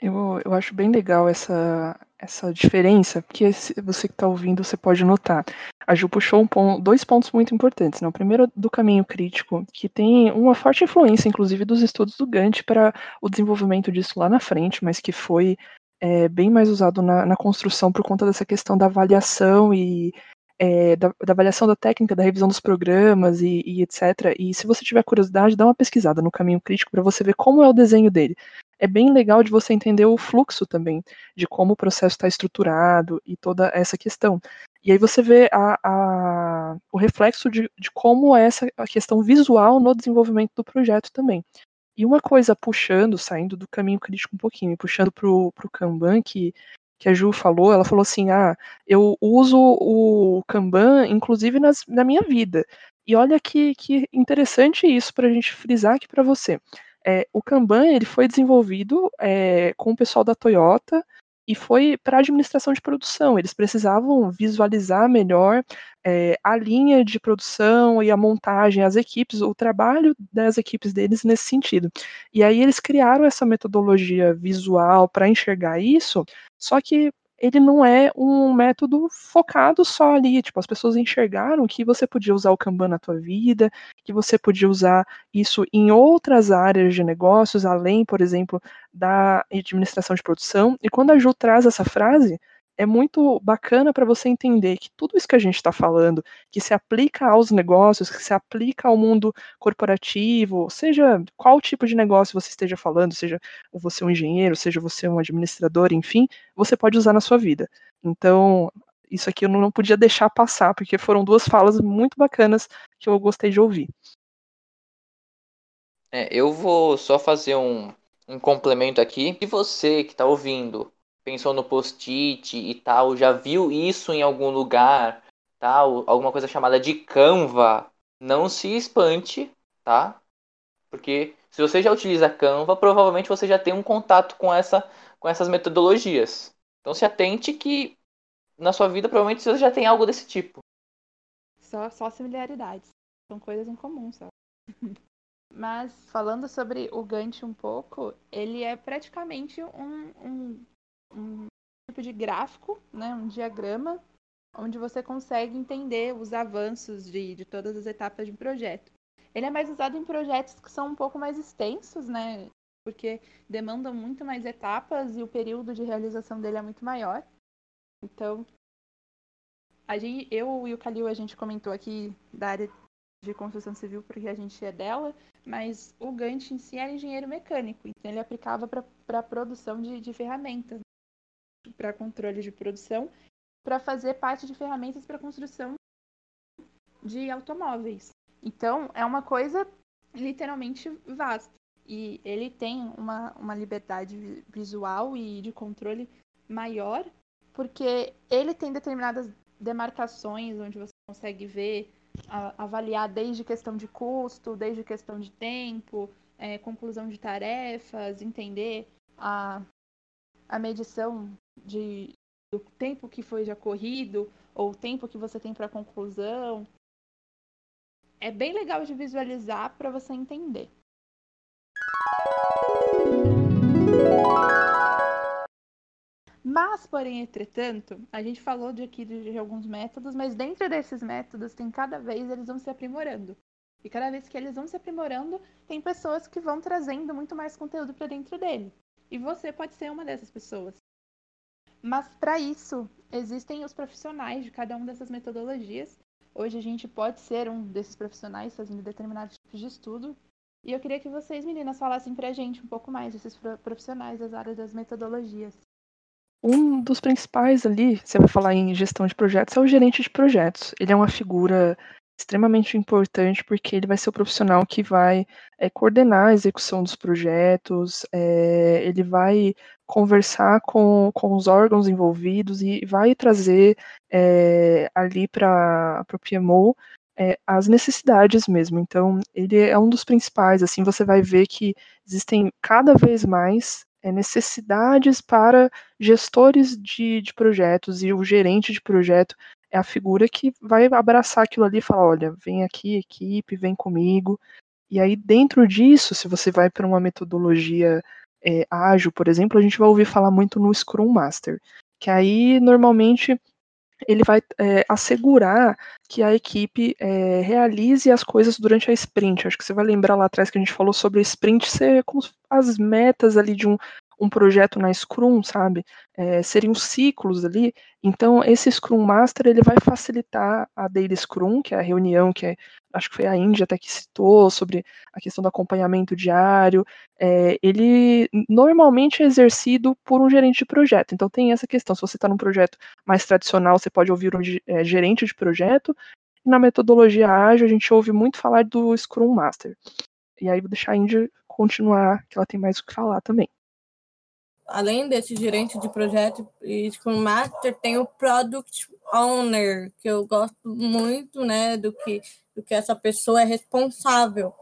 Eu, eu acho bem legal essa, essa diferença, porque você que está ouvindo, você pode notar. A Ju puxou um ponto, dois pontos muito importantes. Né? O primeiro, do caminho crítico, que tem uma forte influência, inclusive, dos estudos do Gantt para o desenvolvimento disso lá na frente, mas que foi é, bem mais usado na, na, construção por conta dessa questão da avaliação e é, da, da, avaliação da técnica, da revisão dos programas e, e, etc. E se você tiver curiosidade, dá uma pesquisada no caminho crítico para você ver como é o desenho dele. É bem legal de você entender o fluxo também, de como o processo está estruturado e toda essa questão. E aí você vê a, a, o reflexo de, de como é essa questão visual no desenvolvimento do projeto também. E uma coisa puxando, saindo do caminho crítico um pouquinho, puxando para o Kanban, que que a Ju falou, ela falou assim: ah, eu uso o Kanban, inclusive nas, na minha vida. E olha que, que interessante isso para a gente frisar aqui para você. É, o Kanban ele foi desenvolvido é, com o pessoal da Toyota e foi para administração de produção. Eles precisavam visualizar melhor é, a linha de produção e a montagem, as equipes, o trabalho das equipes deles nesse sentido. E aí eles criaram essa metodologia visual para enxergar isso, só que ele não é um método focado só ali. Tipo, as pessoas enxergaram que você podia usar o Kanban na tua vida, que você podia usar isso em outras áreas de negócios, além, por exemplo, da administração de produção. E quando a Ju traz essa frase, é muito bacana para você entender que tudo isso que a gente está falando, que se aplica aos negócios, que se aplica ao mundo corporativo, seja qual tipo de negócio você esteja falando, seja você um engenheiro, seja você um administrador, enfim, você pode usar na sua vida. Então, isso aqui eu não podia deixar passar, porque foram duas falas muito bacanas que eu gostei de ouvir. É, eu vou só fazer um, um complemento aqui. Se você que está ouvindo pensou no post-it e tal, já viu isso em algum lugar, tal, alguma coisa chamada de Canva, não se espante, tá? Porque se você já utiliza Canva, provavelmente você já tem um contato com essa com essas metodologias. Então se atente que na sua vida provavelmente você já tem algo desse tipo. Só só similaridades. São coisas em comum, só. Mas falando sobre o Gantt um pouco, ele é praticamente um, um um tipo de gráfico, né, um diagrama, onde você consegue entender os avanços de, de todas as etapas de um projeto. Ele é mais usado em projetos que são um pouco mais extensos, né, porque demandam muito mais etapas e o período de realização dele é muito maior. Então, a gente, eu e o Calil, a gente comentou aqui da área de construção civil porque a gente é dela, mas o Gantt em si era engenheiro mecânico, então ele aplicava para a produção de, de ferramentas para controle de produção, para fazer parte de ferramentas para construção de automóveis. Então, é uma coisa literalmente vasta. E ele tem uma, uma liberdade visual e de controle maior, porque ele tem determinadas demarcações onde você consegue ver, a, avaliar desde questão de custo, desde questão de tempo, é, conclusão de tarefas, entender a, a medição de, do tempo que foi já corrido ou o tempo que você tem para conclusão. É bem legal de visualizar para você entender. Mas, porém, entretanto, a gente falou de aqui de, de alguns métodos, mas dentro desses métodos tem cada vez eles vão se aprimorando. E cada vez que eles vão se aprimorando, tem pessoas que vão trazendo muito mais conteúdo para dentro dele. E você pode ser uma dessas pessoas. Mas para isso, existem os profissionais de cada uma dessas metodologias. Hoje a gente pode ser um desses profissionais fazendo determinados tipos de estudo. E eu queria que vocês, meninas, falassem para a gente um pouco mais desses profissionais das áreas das metodologias. Um dos principais ali, você vai falar em gestão de projetos, é o gerente de projetos. Ele é uma figura extremamente importante porque ele vai ser o profissional que vai é, coordenar a execução dos projetos, é, ele vai conversar com, com os órgãos envolvidos e vai trazer é, ali para o PMO as necessidades mesmo. Então, ele é um dos principais. Assim, você vai ver que existem cada vez mais necessidades para gestores de, de projetos e o gerente de projeto é a figura que vai abraçar aquilo ali e falar: olha, vem aqui, equipe, vem comigo. E aí, dentro disso, se você vai para uma metodologia é, ágil, por exemplo, a gente vai ouvir falar muito no Scrum Master, que aí normalmente ele vai é, assegurar que a equipe é, realize as coisas durante a sprint. Acho que você vai lembrar lá atrás que a gente falou sobre a sprint ser como as metas ali de um, um projeto na Scrum, sabe? É, seriam ciclos ali. Então, esse Scrum Master ele vai facilitar a Daily Scrum, que é a reunião que é, acho que foi a Índia até que citou sobre a questão do acompanhamento diário. É, ele normalmente é exercido por um gerente de projeto. Então, tem essa questão. Se você está num projeto mais tradicional, você pode ouvir um é, gerente de projeto. Na metodologia ágil, a gente ouve muito falar do Scrum Master. E aí, vou deixar a Índia continuar, que ela tem mais o que falar também além desse gerente de projeto e Scrum Master, tem o Product Owner, que eu gosto muito, né, do que, do que essa pessoa é responsável.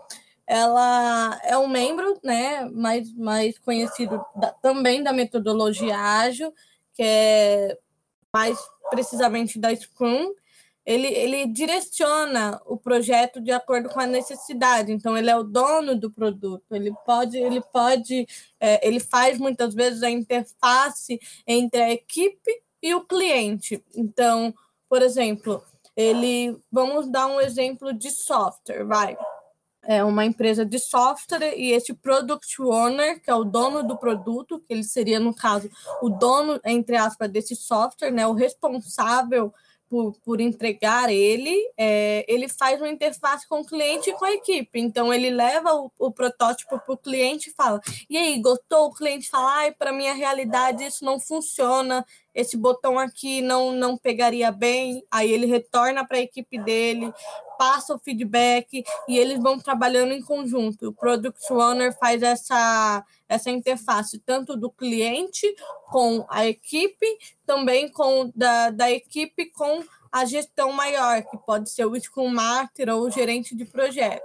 Ela é um membro, né, mais, mais conhecido da, também da metodologia ágil, que é mais precisamente da Scrum, ele, ele direciona o projeto de acordo com a necessidade. Então, ele é o dono do produto. Ele pode, ele pode, é, ele faz muitas vezes a interface entre a equipe e o cliente. Então, por exemplo, ele, vamos dar um exemplo de software, vai. É uma empresa de software e esse product owner, que é o dono do produto, que ele seria no caso o dono entre aspas desse software, né, o responsável por, por entregar ele, é, ele faz uma interface com o cliente e com a equipe. Então, ele leva o, o protótipo para o cliente e fala: e aí, gostou? O cliente fala: ai, para minha realidade isso não funciona, esse botão aqui não, não pegaria bem. Aí ele retorna para a equipe dele, passa o feedback e eles vão trabalhando em conjunto. O Product Owner faz essa, essa interface tanto do cliente com a equipe, também com da, da equipe com a gestão maior, que pode ser o Scrum Master ou o gerente de projeto.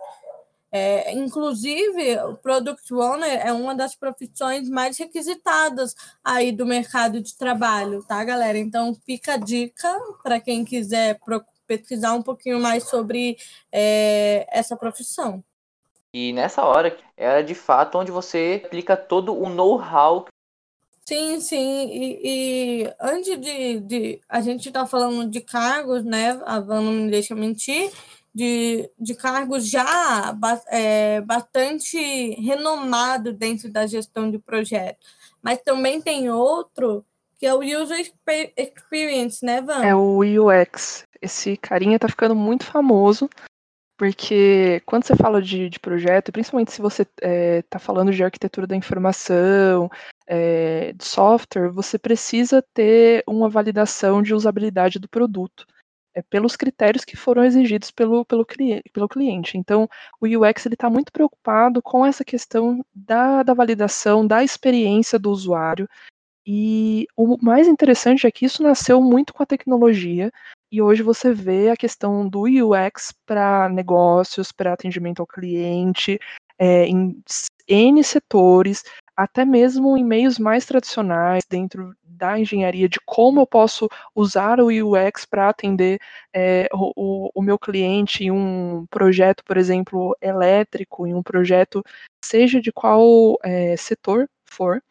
É, inclusive, o Product Owner é uma das profissões mais requisitadas aí do mercado de trabalho, tá, galera? Então, fica a dica para quem quiser pesquisar um pouquinho mais sobre é, essa profissão. E nessa hora é de fato onde você aplica todo o know-how. Sim, sim. E, e antes de, de, A gente está falando de cargos, né? A Van não me deixa mentir. De, de cargos já é, bastante renomado dentro da gestão de projeto. Mas também tem outro que é o User Experience, né, Van? É o UX. Esse carinha tá ficando muito famoso, porque quando você fala de, de projeto, principalmente se você está é, falando de arquitetura da informação, é, de software, você precisa ter uma validação de usabilidade do produto. É, pelos critérios que foram exigidos pelo, pelo, pelo cliente. Então, o UX está muito preocupado com essa questão da, da validação, da experiência do usuário, e o mais interessante é que isso nasceu muito com a tecnologia, e hoje você vê a questão do UX para negócios, para atendimento ao cliente, é, em N setores, até mesmo em meios mais tradicionais, dentro da engenharia, de como eu posso usar o UX para atender é, o, o, meu cliente em um projeto, por exemplo, elétrico, em um projeto, seja de qual é, setor for.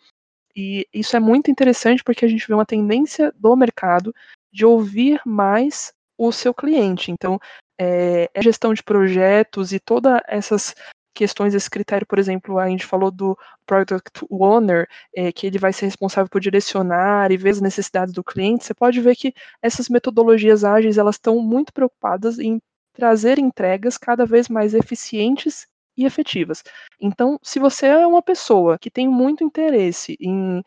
E isso é muito interessante porque a gente vê uma tendência do mercado de ouvir mais o seu cliente. Então, é, a gestão de projetos e todas essas questões, esse critério, por exemplo, a gente falou do Product Owner, é, que ele vai ser responsável por direcionar e ver as necessidades do cliente, você pode ver que essas metodologias ágeis, elas estão muito preocupadas em trazer entregas cada vez mais eficientes e efetivas. Então, se você é uma pessoa que tem muito interesse em,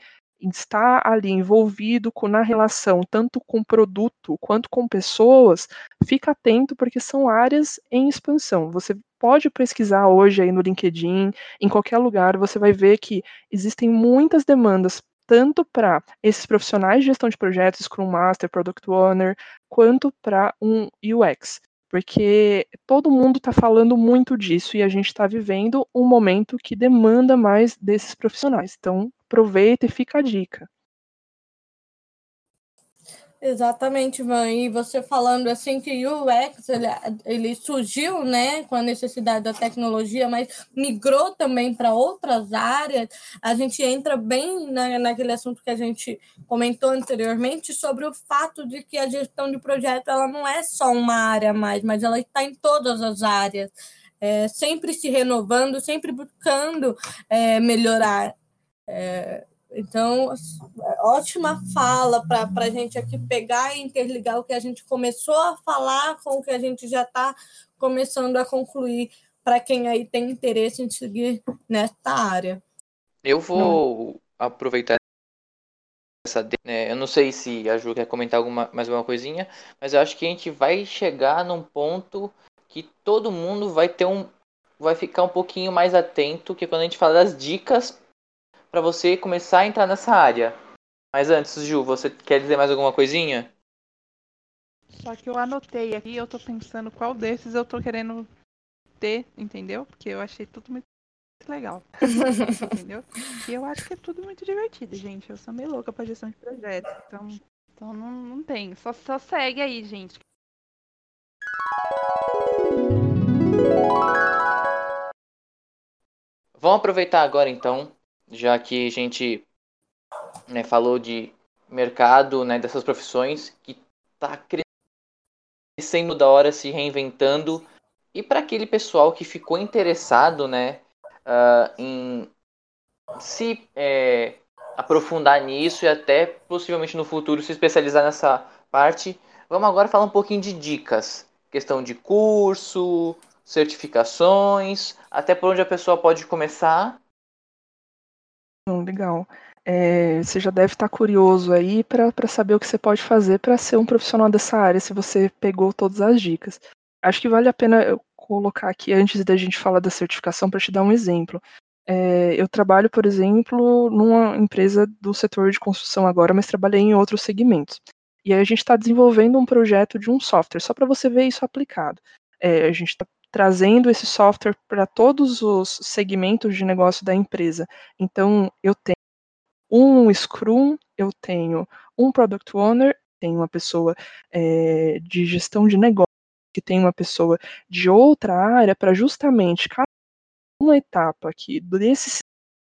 está ali envolvido com, na relação tanto com produto quanto com pessoas, fica atento porque são áreas em expansão. Você pode pesquisar hoje aí no LinkedIn, em qualquer lugar, você vai ver que existem muitas demandas tanto para esses profissionais de gestão de projetos, Scrum Master, Product Owner, quanto para um UX. Porque todo mundo está falando muito disso e a gente está vivendo um momento que demanda mais desses profissionais. Então, aproveita e fica a dica. Exatamente, Ivan. E você falando assim que o UX ele, ele surgiu né, com a necessidade da tecnologia, mas migrou também para outras áreas. A gente entra bem na, naquele assunto que a gente comentou anteriormente sobre o fato de que a gestão de projeto ela não é só uma área mais, mas ela está em todas as áreas. É, sempre se renovando, sempre buscando é, melhorar. É, então, ótima fala para a gente aqui pegar e interligar o que a gente começou a falar com o que a gente já está começando a concluir para quem aí tem interesse em seguir nessa área. Eu vou aproveitar essa. Né, eu não sei se a Ju quer comentar alguma, mais alguma coisinha, mas eu acho que a gente vai chegar num ponto que todo mundo vai ter um. Vai ficar um pouquinho mais atento, que quando a gente fala das dicas para você começar a entrar nessa área. Mas antes, Ju, você quer dizer mais alguma coisinha? Só que eu anotei aqui, eu tô pensando qual desses eu tô querendo ter, entendeu? Porque eu achei tudo muito legal. entendeu? E eu acho que é tudo muito divertido, gente. Eu sou meio louca pra gestão de projetos. Então, então não, não tem. Só, só segue aí, gente. Vamos aproveitar agora então já que a gente né, falou de mercado né, dessas profissões que está crescendo da hora, se reinventando. E para aquele pessoal que ficou interessado né, uh, em se é, aprofundar nisso e até possivelmente no futuro se especializar nessa parte, vamos agora falar um pouquinho de dicas. Questão de curso, certificações, até por onde a pessoa pode começar legal. É, você já deve estar curioso aí para saber o que você pode fazer para ser um profissional dessa área, se você pegou todas as dicas. Acho que vale a pena eu colocar aqui, antes da gente falar da certificação, para te dar um exemplo. É, eu trabalho, por exemplo, numa empresa do setor de construção agora, mas trabalhei em outros segmentos. E aí a gente está desenvolvendo um projeto de um software, só para você ver isso aplicado. É, a gente está trazendo esse software para todos os segmentos de negócio da empresa. Então, eu tenho um Scrum, eu tenho um Product Owner, tenho uma pessoa é, de gestão de negócio, que tem uma pessoa de outra área, para justamente cada uma etapa aqui desse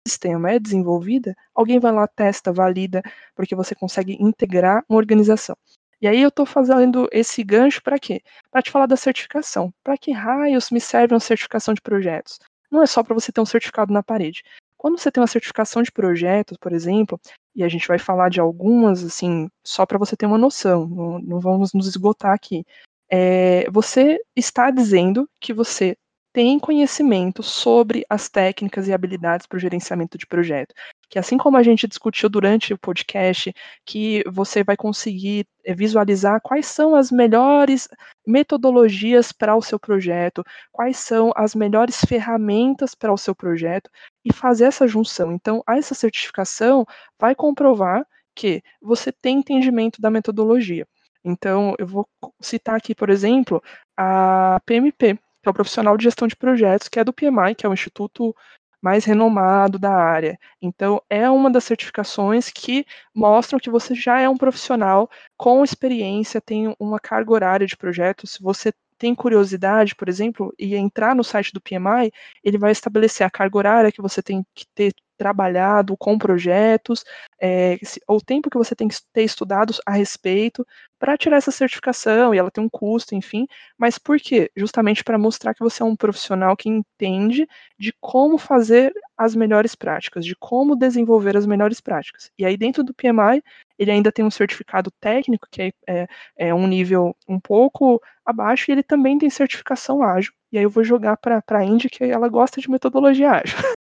sistema é desenvolvida, alguém vai lá, testa, valida, porque você consegue integrar uma organização. E aí eu estou fazendo esse gancho para quê? Para te falar da certificação. Para que raios me serve uma certificação de projetos? Não é só para você ter um certificado na parede. Quando você tem uma certificação de projetos, por exemplo, e a gente vai falar de algumas, assim, só para você ter uma noção, não, não, vamos nos esgotar aqui. É, você está dizendo que você tem conhecimento sobre as técnicas e habilidades para o gerenciamento de projeto. Que assim como a gente discutiu durante o podcast, que você vai conseguir eh, visualizar quais são as melhores metodologias para o seu projeto, quais são as melhores ferramentas para o seu projeto e fazer essa junção. Então, essa certificação vai comprovar que você tem entendimento da metodologia. Então, eu vou citar aqui, por exemplo, a PMP, que é o profissional de gestão de projetos, que é do PMI, que é o instituto mais renomado da área. Então, é uma das certificações que mostram que você já é um profissional com experiência, tem uma carga horária de projetos. Se você tem curiosidade, por exemplo, e entrar no site do PMI, ele vai estabelecer a carga horária que você tem que ter trabalhado com projetos, é, o tempo que você tem que ter estudado a respeito para tirar essa certificação, e ela tem um custo, enfim, mas por quê? Justamente para mostrar que você é um profissional que entende de como fazer as melhores práticas, de como desenvolver as melhores práticas. E aí, dentro do PMI, ele ainda tem um certificado técnico, que é, é, é um nível um pouco abaixo, e ele também tem certificação ágil. E aí eu vou jogar para a Indy, que ela gosta de metodologia ágil.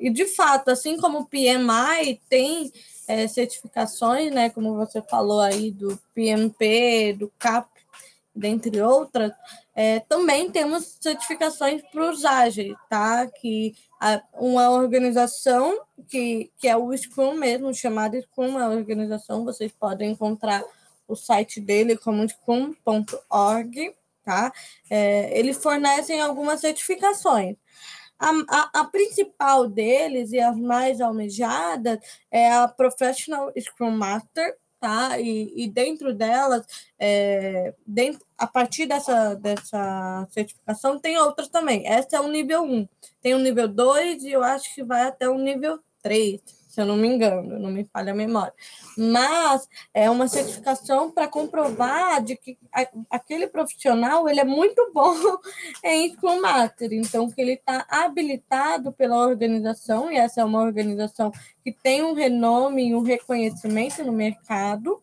E, de fato, assim como o PMI tem é, certificações, né, como você falou aí, do PMP, do CAP, dentre outras, é, também temos certificações para os ágeis, tá? Que a, uma organização que, que é o Scrum mesmo, chamada Scrum, a organização, vocês podem encontrar o site dele como scrum.org, tá? É, eles fornecem algumas certificações. A, a, a, principal deles e as mais almejadas é a Professional Scrum Master, tá? E, e dentro delas, é, dentro, a partir dessa, dessa certificação, tem outras também. Essa é o nível 1. Tem o nível 2 e eu acho que vai até o nível 3 se eu não me engano, não me falha a memória. Mas é uma certificação para comprovar de que aquele profissional ele é muito bom em Scrum Master, então que ele está habilitado pela organização, e essa é uma organização que tem um renome e um reconhecimento no mercado,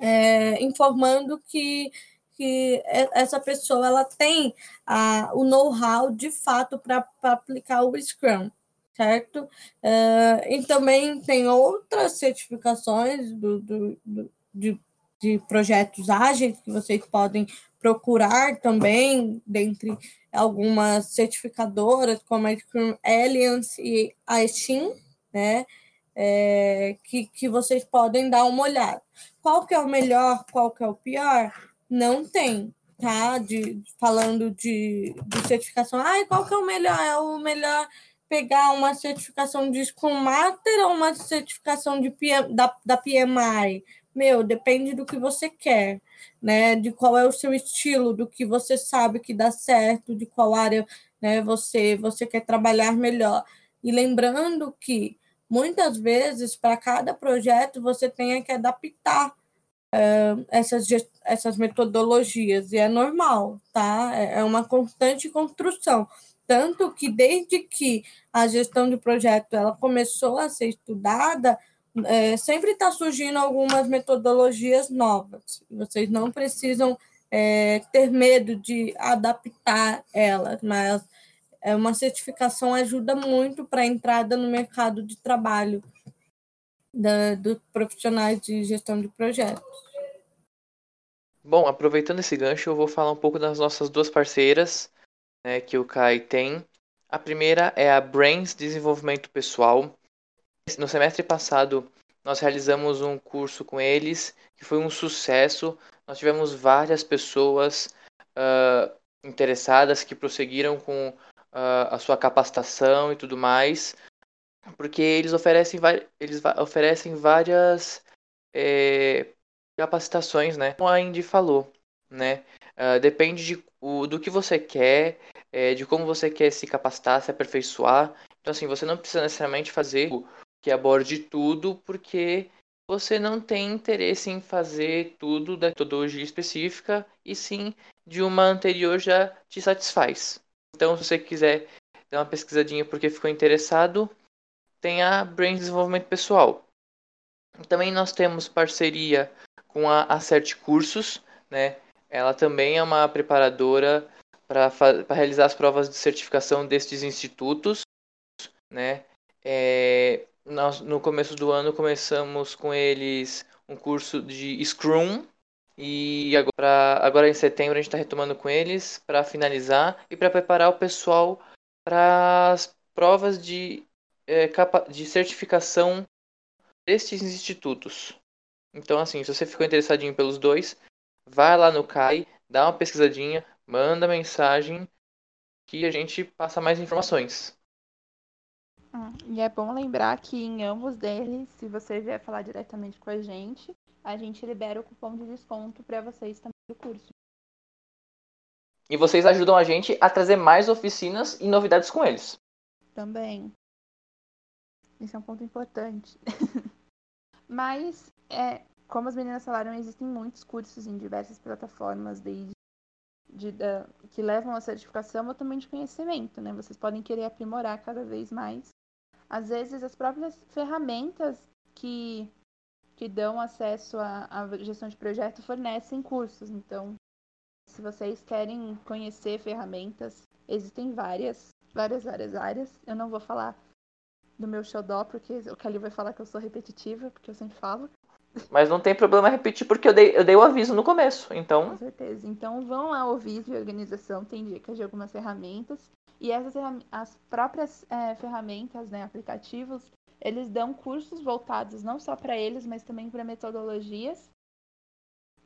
é, informando que que essa pessoa ela tem a, o know-how de fato para aplicar o Scrum certo? Uh, e também tem outras certificações do, do, do, de, de projetos ágeis que vocês podem procurar também, dentre algumas certificadoras, como a Scrum Alliance e a Steam, né? É, que, que vocês podem dar uma olhada. Qual que é o melhor, qual que é o pior? Não tem, tá? De, falando de, de certificação. Ai, qual que é o melhor? É o melhor pegar uma certificação de Scrum Master ou uma certificação de PM, da, da PMI? Meu, depende do que você quer, né? De qual é o seu estilo, do que você sabe que dá certo, de qual área né, você, você quer trabalhar melhor. E lembrando que muitas vezes, para cada projeto, você tem que adaptar uh, essas, essas metodologias, e é normal, tá? É, é uma constante construção. Tanto que desde que a gestão de projeto ela começou a ser estudada, é, sempre está surgindo algumas metodologias novas. Vocês não precisam é, ter medo de adaptar elas, mas é, uma certificação ajuda muito para a entrada no mercado de trabalho da, dos profissionais de gestão de projetos. Bom, aproveitando esse gancho, eu vou falar um pouco das nossas duas parceiras, né, que o Kai tem. A primeira é a Brains Desenvolvimento Pessoal. No semestre passado, nós realizamos um curso com eles que foi um sucesso. Nós tivemos várias pessoas uh, interessadas que prosseguiram com uh, a sua capacitação e tudo mais, porque eles oferecem, eles oferecem várias é, capacitações, né? Como a Indy falou, né? Uh, depende de, o, do que você quer é, de como você quer se capacitar, se aperfeiçoar. Então, assim, você não precisa necessariamente fazer que aborde tudo, porque você não tem interesse em fazer tudo da metodologia específica, e sim de uma anterior já te satisfaz. Então, se você quiser dar uma pesquisadinha porque ficou interessado, tem a Brain Desenvolvimento Pessoal. Também nós temos parceria com a Acerte Cursos, né? Ela também é uma preparadora para realizar as provas de certificação destes institutos, né? É, nós, no começo do ano começamos com eles um curso de Scrum e agora, agora em setembro a gente está retomando com eles para finalizar e para preparar o pessoal para as provas de, é, capa, de certificação destes institutos. Então, assim, se você ficou interessadinho pelos dois, vai lá no CAI, dá uma pesquisadinha, manda mensagem que a gente passa mais informações. Hum, e é bom lembrar que em ambos deles, se você vier falar diretamente com a gente, a gente libera o cupom de desconto para vocês também do curso. E vocês ajudam a gente a trazer mais oficinas e novidades com eles. Também. Isso é um ponto importante. Mas, é, como as meninas falaram, existem muitos cursos em diversas plataformas, desde de, da, que levam à certificação ou também de conhecimento, né? Vocês podem querer aprimorar cada vez mais. Às vezes, as próprias ferramentas que, que dão acesso à, à gestão de projeto fornecem cursos. Então, se vocês querem conhecer ferramentas, existem várias, várias, várias áreas. Eu não vou falar do meu xodó, porque o Kelly vai falar que eu sou repetitiva, porque eu sempre falo. Mas não tem problema repetir, porque eu dei, eu dei o aviso no começo, então... Com certeza. Então vão lá ouvir de organização, tem dicas de algumas ferramentas. E essas as próprias é, ferramentas, né, aplicativos, eles dão cursos voltados não só para eles, mas também para metodologias.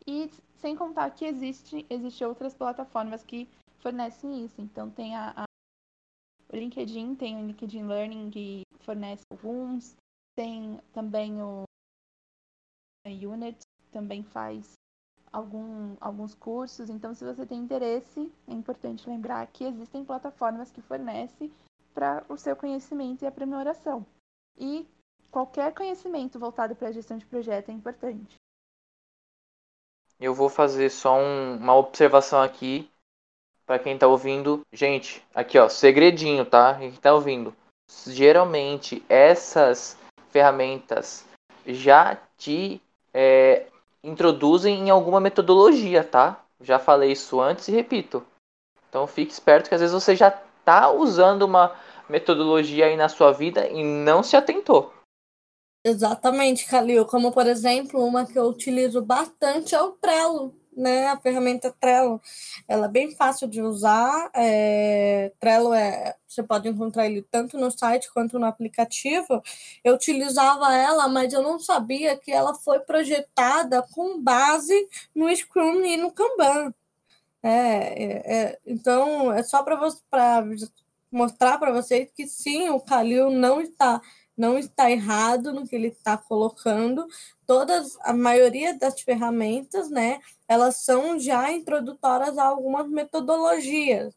E sem contar que existe, existe outras plataformas que fornecem isso. Então tem a, a o LinkedIn, tem o LinkedIn Learning que fornece alguns, tem também o Unit, também faz algum, alguns cursos. Então, se você tem interesse, é importante lembrar que existem plataformas que fornecem para o seu conhecimento e aprimoração. E qualquer conhecimento voltado para a gestão de projeto é importante. Eu vou fazer só um, uma observação aqui para quem está ouvindo. Gente, aqui ó, segredinho, tá? Quem está ouvindo. Geralmente essas ferramentas já te é, introduzem em alguma metodologia, tá? Já falei isso antes e repito. Então fique esperto que às vezes você já está usando uma metodologia aí na sua vida e não se atentou. Exatamente, Calil. Como, por exemplo, uma que eu utilizo bastante é o Trello né, a ferramenta Trello. Ela é bem fácil de usar. É, Trello é, você pode encontrar ele tanto no site quanto no aplicativo. Eu utilizava ela, mas eu não sabia que ela foi projetada com base no Scrum e no Kanban. É, é, é então, é só para mostrar para vocês que sim, o Calil não está não está errado no que ele está colocando. Todas, a maioria das ferramentas, né, elas são já introdutórias a algumas metodologias.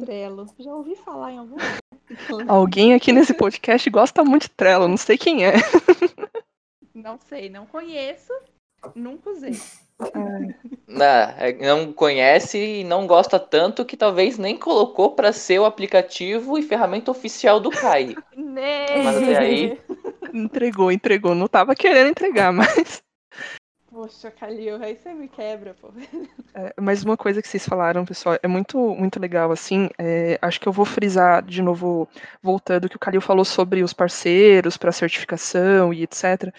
Trello. Já ouvi falar em algum Alguém aqui nesse podcast gosta muito de Trello, não sei quem é. Não sei, não conheço, nunca usei. Não, é, não conhece e não gosta tanto que talvez nem colocou para ser o aplicativo e ferramenta oficial do Kai. Mas até aí. Entregou, entregou. Não tava querendo entregar, mas. Poxa, Calil, aí você me quebra, pô. É, mas uma coisa que vocês falaram, pessoal, é muito, muito legal, assim. É, acho que eu vou frisar de novo, voltando, que o Calil falou sobre os parceiros para certificação e etc.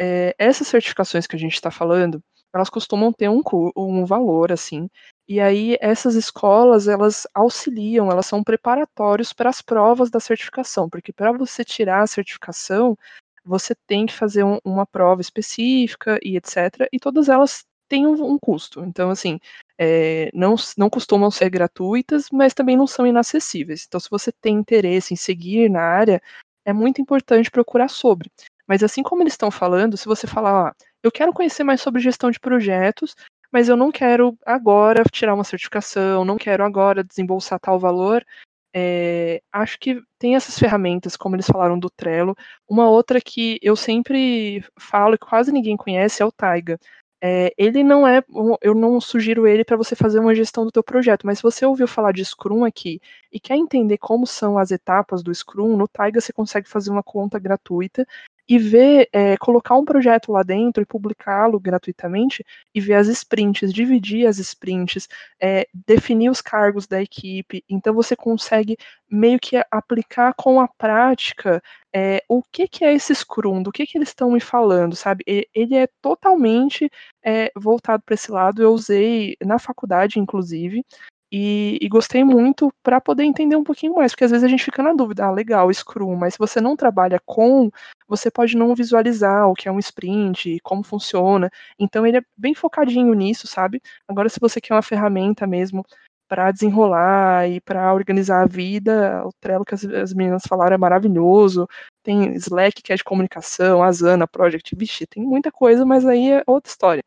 É, essas certificações que a gente está falando, elas costumam ter um, um valor, assim. E aí essas escolas, elas auxiliam, elas são preparatórios para as provas da certificação, porque para você tirar a certificação, você tem que fazer um, uma prova específica e etc. E todas elas têm um, um custo. Então, assim, é, não, não costumam ser gratuitas, mas também não são inacessíveis. Então, se você tem interesse em seguir na área, é muito importante procurar sobre. Mas assim como eles estão falando, se você falar, ah, eu quero conhecer mais sobre gestão de projetos, mas eu não quero agora tirar uma certificação, não quero agora desembolsar tal valor. É, acho que tem essas ferramentas, como eles falaram do Trello. Uma outra que eu sempre falo que quase ninguém conhece é o Taiga. É, ele não é, eu não sugiro ele para você fazer uma gestão do teu projeto, mas se você ouviu falar de Scrum aqui e quer entender como são as etapas do Scrum, no Taiga você consegue fazer uma conta gratuita e ver, é, colocar um projeto lá dentro e publicá-lo gratuitamente e ver as sprints, dividir as sprints, é, definir os cargos da equipe. Então você consegue meio que aplicar com a prática é, o que, que é esse Scrum, do que, que eles estão me falando, sabe? Ele é totalmente é, voltado para esse lado. Eu usei na faculdade, inclusive, e, e, gostei muito para poder entender um pouquinho mais, porque às vezes a gente fica na dúvida, ah, legal, Scrum, mas se você não trabalha com, você pode não visualizar o que é um sprint, como funciona. Então ele é bem focadinho nisso, sabe? Agora, se você quer uma ferramenta mesmo para desenrolar e para organizar a vida, o Trello que as, as, meninas falaram é maravilhoso. Tem Slack que é de comunicação, Asana, Project, vixe, tem muita coisa, mas aí é outra história.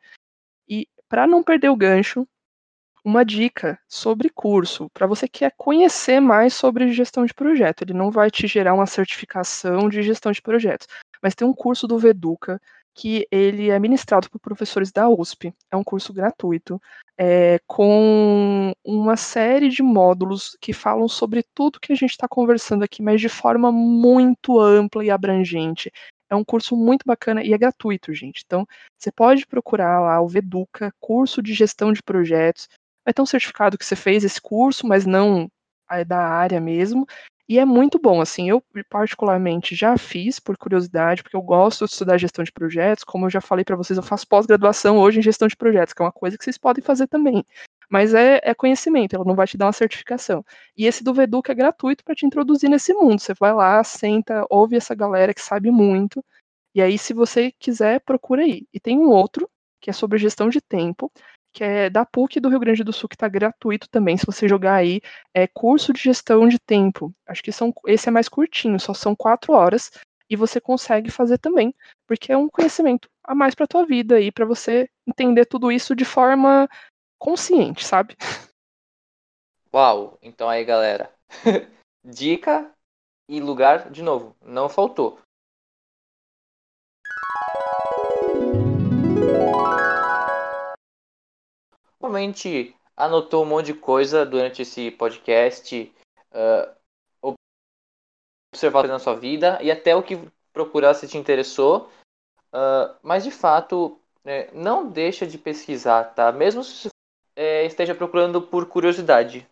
E para não perder o gancho, uma dica sobre curso, para você que quer conhecer mais sobre gestão de projeto. Ele não vai te gerar uma certificação de gestão de projetos, mas tem um curso do Veduca que ele é ministrado por professores da USP. É um curso gratuito, é, com uma série de módulos que falam sobre tudo que a gente está conversando aqui, mas de forma muito ampla e abrangente. É um curso muito bacana e é gratuito, gente. Então, você pode procurar lá o Veduca, curso de gestão de projetos vai ter um certificado que você fez esse curso, mas não é da área mesmo, E é muito bom, assim, eu particularmente já fiz por curiosidade, porque eu gosto de estudar gestão de projetos, como eu já falei para vocês, eu faço pós-graduação hoje em gestão de projetos, que é uma coisa que vocês podem fazer também. Mas é, é conhecimento, ela não vai te dar uma certificação. E esse do Veduca é gratuito para te introduzir nesse mundo. Você vai lá, senta, ouve essa galera que sabe muito, e aí, se você quiser, procura aí. E tem um outro, que é sobre gestão de tempo, que é da PUC do Rio Grande do Sul, que está gratuito também, se você jogar aí, é curso de gestão de tempo. Acho que são, esse é mais curtinho, só são quatro horas, e você consegue fazer também, porque é um conhecimento a mais para tua vida aí, para você entender tudo isso de forma consciente, sabe? Uau! Então aí, galera, dica e lugar, de novo, não faltou. Provavelmente anotou um monte de coisa durante esse podcast, uh, observar na sua vida e até o que procurar se te interessou. Uh, mas de fato, né, não deixa de pesquisar, tá? Mesmo se é, esteja procurando por curiosidade.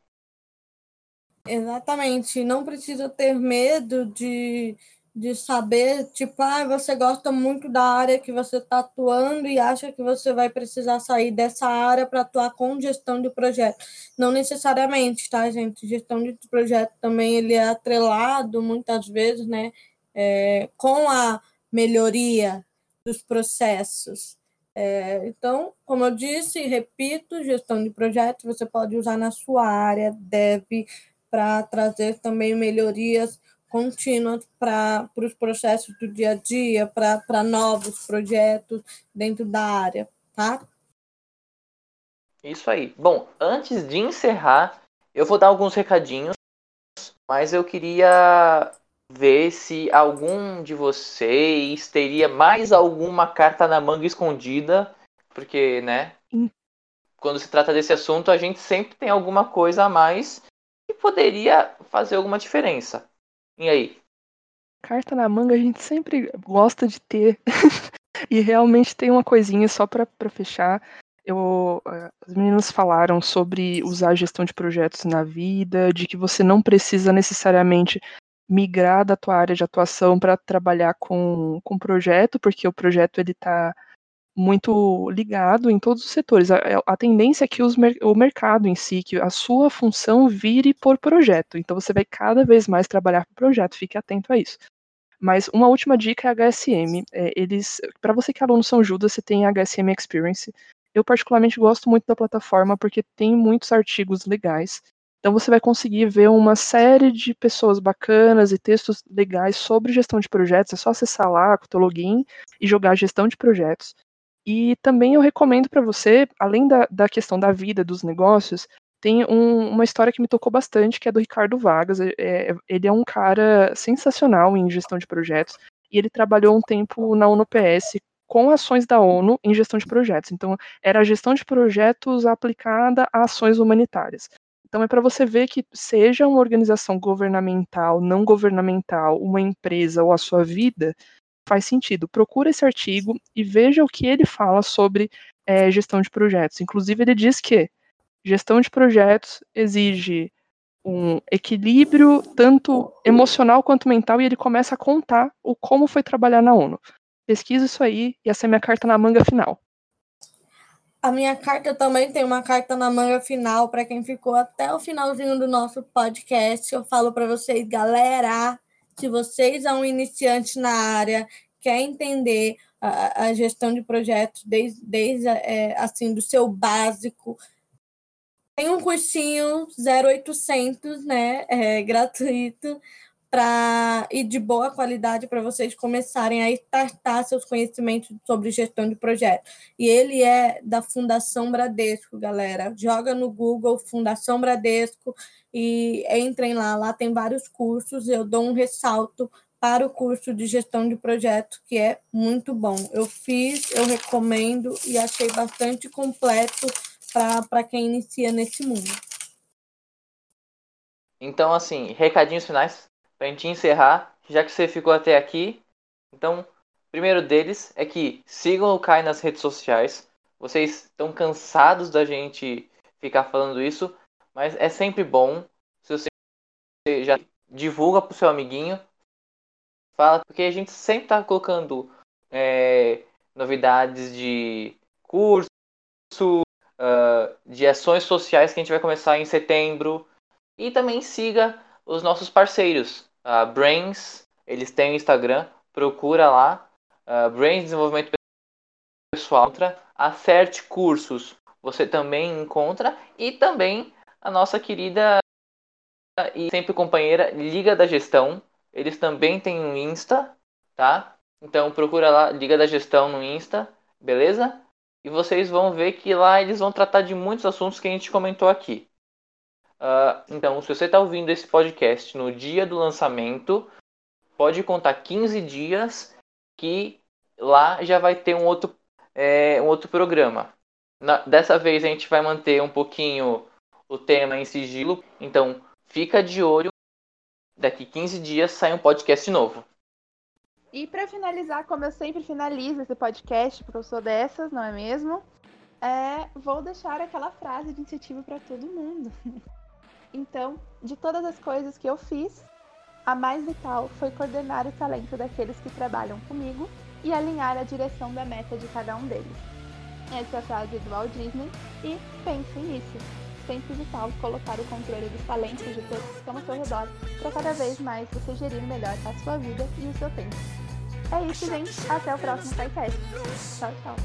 Exatamente. Não precisa ter medo de de saber, tipo, ah, você gosta muito da área que você está atuando e acha que você vai precisar sair dessa área para atuar com gestão de projeto. Não necessariamente, tá, gente? Gestão de projeto também ele é atrelado muitas vezes, né, é, com a melhoria dos processos. É, então, como eu disse, repito, gestão de projetos você pode usar na sua área, deve para trazer também melhorias contínua para os processos do dia a dia, para novos projetos dentro da área, tá? Isso aí. Bom, antes de encerrar, eu vou dar alguns recadinhos, mas eu queria ver se algum de vocês teria mais alguma carta na manga escondida, porque, né? Quando se trata desse assunto, a gente sempre tem alguma coisa a mais que poderia fazer alguma diferença. E aí? Carta na manga a gente sempre gosta de ter. e realmente tem uma coisinha só para fechar. Eu, eh, as meninas falaram sobre usar a gestão de projetos na vida, de que você não precisa necessariamente migrar da tua área de atuação para trabalhar com, com projeto, porque o projeto ele está muito ligado em todos os setores. A, a tendência é que os, o mercado em si, que a sua função vire por projeto. Então você vai cada vez mais trabalhar por projeto, fique atento a isso. Mas uma última dica é HSM. É, eles, para você que é aluno São Judas, você tem a HSM Experience. Eu particularmente gosto muito da plataforma porque tem muitos artigos legais. Então você vai conseguir ver uma série de pessoas bacanas e textos legais sobre gestão de projetos. É só acessar lá com o teu login e jogar gestão de projetos. E também eu recomendo para você, além da, da questão da vida, dos negócios, tem um, uma história que me tocou bastante, que é do Ricardo Vargas. É, ele é um cara sensacional em gestão de projetos, e ele trabalhou um tempo na ONU-PS com ações da ONU em gestão de projetos. Então, era a gestão de projetos aplicada a ações humanitárias. Então, é para você ver que, seja uma organização governamental, não governamental, uma empresa ou a sua vida, faz sentido. Procura esse artigo e veja o que ele fala sobre é, gestão de projetos. Inclusive, ele diz que gestão de projetos exige um equilíbrio tanto emocional quanto mental e ele começa a contar o como foi trabalhar na ONU. Pesquisa isso aí e essa é minha carta na manga final. A minha carta também tem uma carta na manga final para quem ficou até o finalzinho do nosso podcast. Eu falo para vocês, galera, se vocês são iniciantes na área, quer entender a, a gestão de projetos desde, desde é, assim do seu básico, tem um cursinho 0800, né, é, gratuito, para e de boa qualidade para vocês começarem a startar seus conhecimentos sobre gestão de projeto. E ele é da Fundação Bradesco, galera. Joga no Google Fundação Bradesco e entrem lá. Lá tem vários cursos. Eu dou um ressalto para o curso de gestão de projeto, que é muito bom. Eu fiz, eu recomendo e achei bastante completo para quem inicia nesse mundo. Então, assim, recadinhos finais para a gente encerrar, já que você ficou até aqui. Então, primeiro deles é que sigam o Kai nas redes sociais. Vocês estão cansados da gente ficar falando isso, mas é sempre bom se você já divulga pro seu amiguinho. Fala, porque a gente sempre tá colocando é, novidades de curso, uh, de ações sociais que a gente vai começar em setembro. E também siga os nossos parceiros, a Brains, eles têm o Instagram, procura lá, uh, Brains Desenvolvimento Pessoal, acerte cursos, você também encontra, e também a nossa querida e sempre companheira Liga da Gestão, eles também têm um Insta, tá? Então procura lá Liga da Gestão no Insta, beleza? E vocês vão ver que lá eles vão tratar de muitos assuntos que a gente comentou aqui. Uh, então, se você está ouvindo esse podcast no dia do lançamento, pode contar 15 dias que lá já vai ter um outro, é, um outro programa. Na, dessa vez a gente vai manter um pouquinho o tema em sigilo, então fica de olho. Daqui 15 dias sai um podcast novo. E para finalizar, como eu sempre finalizo esse podcast, porque eu sou dessas, não é mesmo? É, vou deixar aquela frase de incentivo para todo mundo. Então, de todas as coisas que eu fiz, a mais vital foi coordenar o talento daqueles que trabalham comigo e alinhar a direção da meta de cada um deles. Essa é a frase do Walt Disney e pense nisso. Sempre vital colocar o controle dos talentos de todos que estão ao seu redor para cada vez mais você gerir melhor a sua vida e o seu tempo. É isso, gente. Até o próximo podcast. Tchau, tchau.